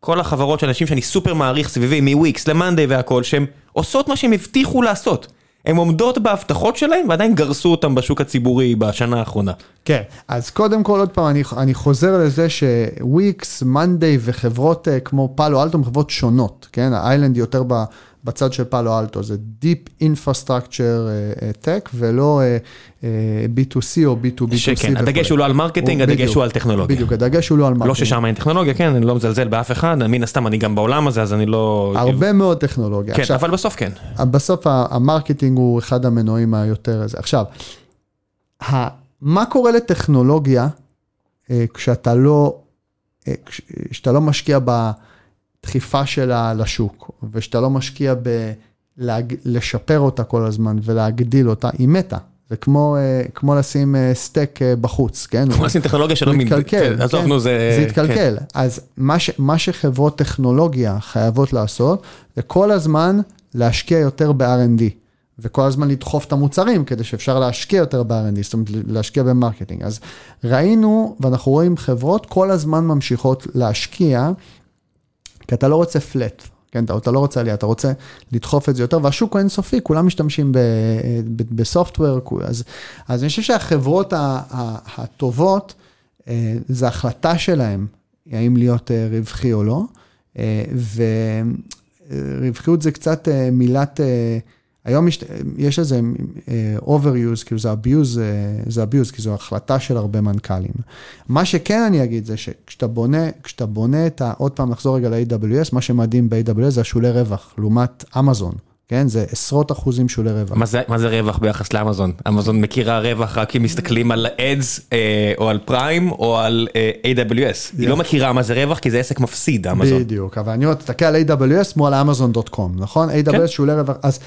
Speaker 1: כל החברות של אנשים שאני סופר מעריך סביבי, מוויקס למאנדיי והכל, שהן עושות מה שהם הבטיחו לעשות. הן עומדות בהבטחות שלהם ועדיין גרסו אותם בשוק הציבורי בשנה האחרונה.
Speaker 2: כן, אז קודם כל עוד פעם אני, אני חוזר לזה שוויקס, מאנדיי וחברות uh, כמו פאלו אלטו הן חברות שונות, כן? האיילנד יותר ב... בצד של פאלו אלטו, זה Deep Infrastructure uh, Tech ולא uh, B2C או B2B2C.
Speaker 1: שכן, הדגש הוא לא על marketing, הדגש הוא על טכנולוגיה.
Speaker 2: בדיוק, הדגש הוא לא על marketing.
Speaker 1: לא ששם אין טכנולוגיה, כן, אני לא מזלזל באף אחד, מן הסתם אני גם בעולם הזה, אז אני לא...
Speaker 2: הרבה מאוד טכנולוגיה.
Speaker 1: כן, עכשיו, אבל בסוף כן.
Speaker 2: בסוף ה marketing הוא אחד המנועים היותר... עכשיו, מה קורה לטכנולוגיה כשאתה לא, כשאתה לא משקיע ב... דחיפה שלה לשוק, ושאתה לא משקיע בלשפר אותה כל הזמן ולהגדיל אותה, היא מתה. זה כמו, אה, כמו לשים אה, סטייק אה, בחוץ, כן?
Speaker 1: כמו לשים טכנולוגיה שלא
Speaker 2: מתקלקל, כן, עזוב, נו זה... זה יתקלקל. כן. אז מה, ש, מה שחברות טכנולוגיה חייבות לעשות, זה כל הזמן להשקיע יותר ב-R&D. וכל הזמן לדחוף את המוצרים כדי שאפשר להשקיע יותר ב-R&D, זאת אומרת להשקיע ב marketing. אז ראינו, ואנחנו רואים חברות כל הזמן ממשיכות להשקיע כי אתה לא רוצה פלט, כן, אתה לא רוצה עלייה, אתה רוצה לדחוף את זה יותר, והשוק הוא אינסופי, כולם משתמשים בסופטוור, אז, אז אני חושב שהחברות הטובות, זה החלטה שלהם, האם להיות רווחי או לא, ורווחיות זה קצת מילת... היום יש, יש איזה uh, overuse, כאילו זה abuse, uh, זה abuse, כי זו החלטה של הרבה מנכ"לים. מה שכן אני אגיד זה שכשאתה בונה, כשאתה בונה את ה... עוד פעם נחזור רגע ל-AWS, מה שמדהים ב-AWS זה השולי רווח, לעומת אמזון. כן, זה עשרות אחוזים שולי רווח.
Speaker 1: מה זה, מה זה רווח ביחס לאמזון? אמזון מכירה רווח רק אם מסתכלים על אדס אה, או על פריים או על אה, AWS. היא לא מכירה מה זה רווח כי זה עסק מפסיד, אמזון.
Speaker 2: בדיוק, אבל אני אומר, תסתכל על AWS כמו על אמזון.קום, נכון? AWS כן. שולי רווח, אז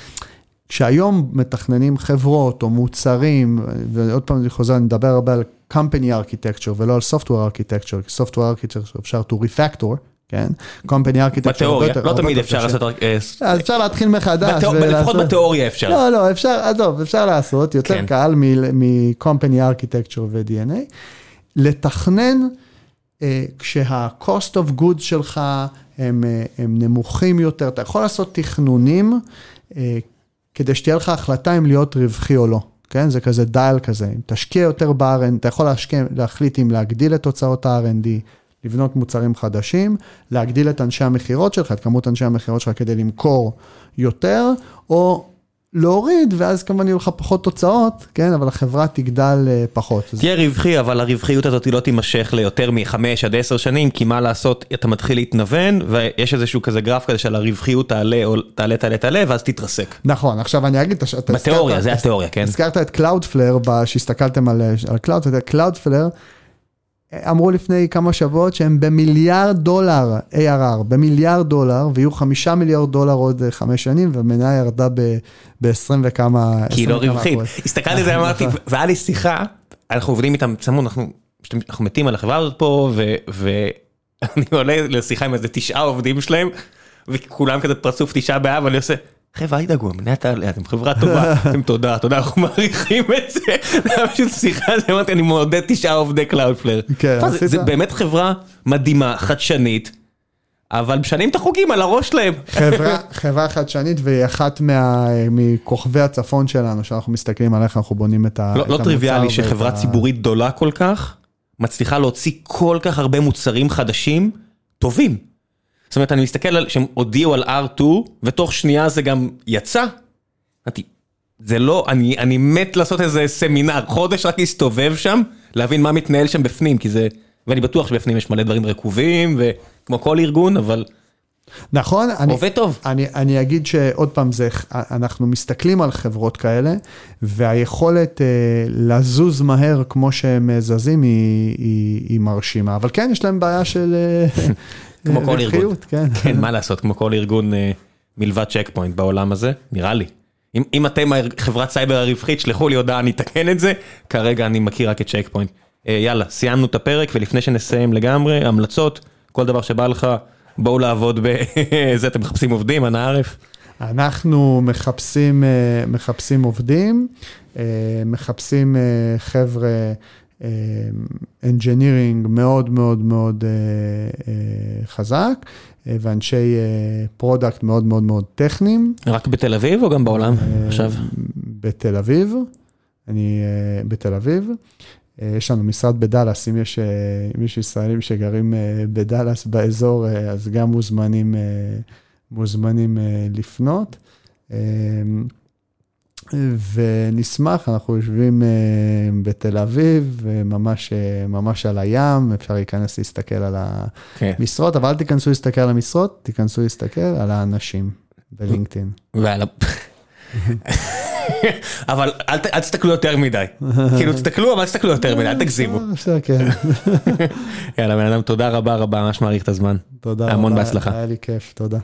Speaker 2: כשהיום מתכננים חברות או מוצרים, ועוד פעם אני חוזר, אני מדבר הרבה על company architecture ולא על software architecture, כי software architecture אפשר to refactor, כן? company architecture.
Speaker 1: בתיאוריה, לא תמיד אפשר לעשות...
Speaker 2: אז אפשר להתחיל מחדש.
Speaker 1: לפחות בתיאוריה אפשר.
Speaker 2: לא, לא, אפשר, עזוב, אפשר לעשות, יותר כן. קל מ-company architecture ו-DNA. לתכנן אה, כשה-cost of goods שלך הם, אה, הם נמוכים יותר, אתה יכול לעשות תכנונים אה, כדי שתהיה לך החלטה אם להיות רווחי או לא. כן? זה כזה דייל כזה, אם תשקיע יותר ב-R&D, אתה יכול להשקיע, להחליט אם להגדיל את הוצאות ה-R&D, לבנות מוצרים חדשים, להגדיל את אנשי המכירות שלך, את כמות אנשי המכירות שלך כדי למכור יותר, או להוריד, ואז כמובן יהיו לך פחות תוצאות, כן, אבל החברה תגדל אה, פחות.
Speaker 1: תהיה רווחי, אבל הרווחיות הזאת לא תימשך ליותר מחמש עד עשר שנים, כי מה לעשות, אתה מתחיל להתנוון, ויש איזשהו כזה גרף כזה של הרווחיות תעלה, תעלה, תעלה, תעלה, ואז תתרסק.
Speaker 2: נכון, עכשיו אני אגיד,
Speaker 1: בתיאוריה, זה התיאוריה, כן.
Speaker 2: הזכרת את Cloudflare, שהסתכלתם על Cloudflare, Cloudflare, אמרו לפני כמה שבועות שהם במיליארד דולר ARR, במיליארד דולר, ויהיו חמישה מיליארד דולר עוד חמש שנים, והמניה ירדה ב-20 וכמה...
Speaker 1: כי היא לא רווחית. הסתכלתי על זה, אמרתי, והיה לי שיחה, אנחנו עובדים איתם צמוד, אנחנו מתים על החברה הזאת פה, ואני עולה לשיחה עם איזה תשעה עובדים שלהם, וכולם כזה פרצוף תשעה באב, ואני עושה... חבר'ה אל תדאגו, אתם חברה טובה, אתם תודה, תודה, אנחנו מעריכים את זה, זה היה פשוט שיחה, אמרתי אני מעודד תשעה עובדי קלאודפלר, כן, זה באמת חברה מדהימה, חדשנית, אבל משנים את החוקים על הראש שלהם.
Speaker 2: חברה חדשנית והיא אחת מכוכבי הצפון שלנו, שאנחנו מסתכלים על איך אנחנו בונים את לא,
Speaker 1: המוצר. לא טריוויאלי שחברה ציבורית גדולה כל כך, מצליחה להוציא כל כך הרבה מוצרים חדשים, טובים. זאת אומרת, אני מסתכל על שהם הודיעו על R2, ותוך שנייה זה גם יצא. אמרתי, זה לא, אני, אני מת לעשות איזה סמינר, חודש רק להסתובב שם, להבין מה מתנהל שם בפנים, כי זה, ואני בטוח שבפנים יש מלא דברים רקובים, וכמו כל ארגון, אבל...
Speaker 2: נכון,
Speaker 1: עובד טוב.
Speaker 2: אני, אני אגיד שעוד פעם, זה, אנחנו מסתכלים על חברות כאלה, והיכולת אה, לזוז מהר כמו שהם זזים היא, היא, היא מרשימה, אבל כן, יש להם בעיה של...
Speaker 1: כמו כל ארגון. כן. כן, מה לעשות, כמו כל ארגון אה, מלבד צ'ק פוינט בעולם הזה, נראה לי. אם, אם אתם חברת סייבר רווחית, שלחו לי הודעה, אני אתקן את זה, כרגע אני מכיר רק את צ'ק פוינט. אה, יאללה, סיימנו את הפרק, ולפני שנסיים לגמרי, המלצות, כל דבר שבא לך, בואו לעבוד בזה, אתם מחפשים עובדים, אנא ערף.
Speaker 2: אנחנו מחפשים, אה, מחפשים עובדים, מחפשים חבר'ה engineering מאוד מאוד מאוד uh, uh, חזק, ואנשי product מאוד מאוד מאוד טכניים.
Speaker 1: רק בתל אביב או גם בעולם עכשיו?
Speaker 2: בתל אביב, אני בתל אביב. יש לנו משרד בדאלאס, אם יש, אם יש ישראלים שגרים בדאלאס באזור, אז גם מוזמנים, מוזמנים לפנות. ונשמח, אנחנו יושבים אה, בתל אביב, ממש, אה, ממש על הים, אפשר להיכנס להסתכל על כן. המשרות, אבל אל תיכנסו להסתכל על המשרות, תיכנסו להסתכל על האנשים בלינקדאין.
Speaker 1: אבל אל תסתכלו יותר מדי, כאילו תסתכלו אבל אל תסתכלו יותר מדי, אל תגזימו.
Speaker 2: כן.
Speaker 1: יאללה בן אדם תודה רבה רבה, ממש מעריך את הזמן.
Speaker 2: תודה
Speaker 1: רבה, המון בהצלחה.
Speaker 2: היה לי כיף, תודה.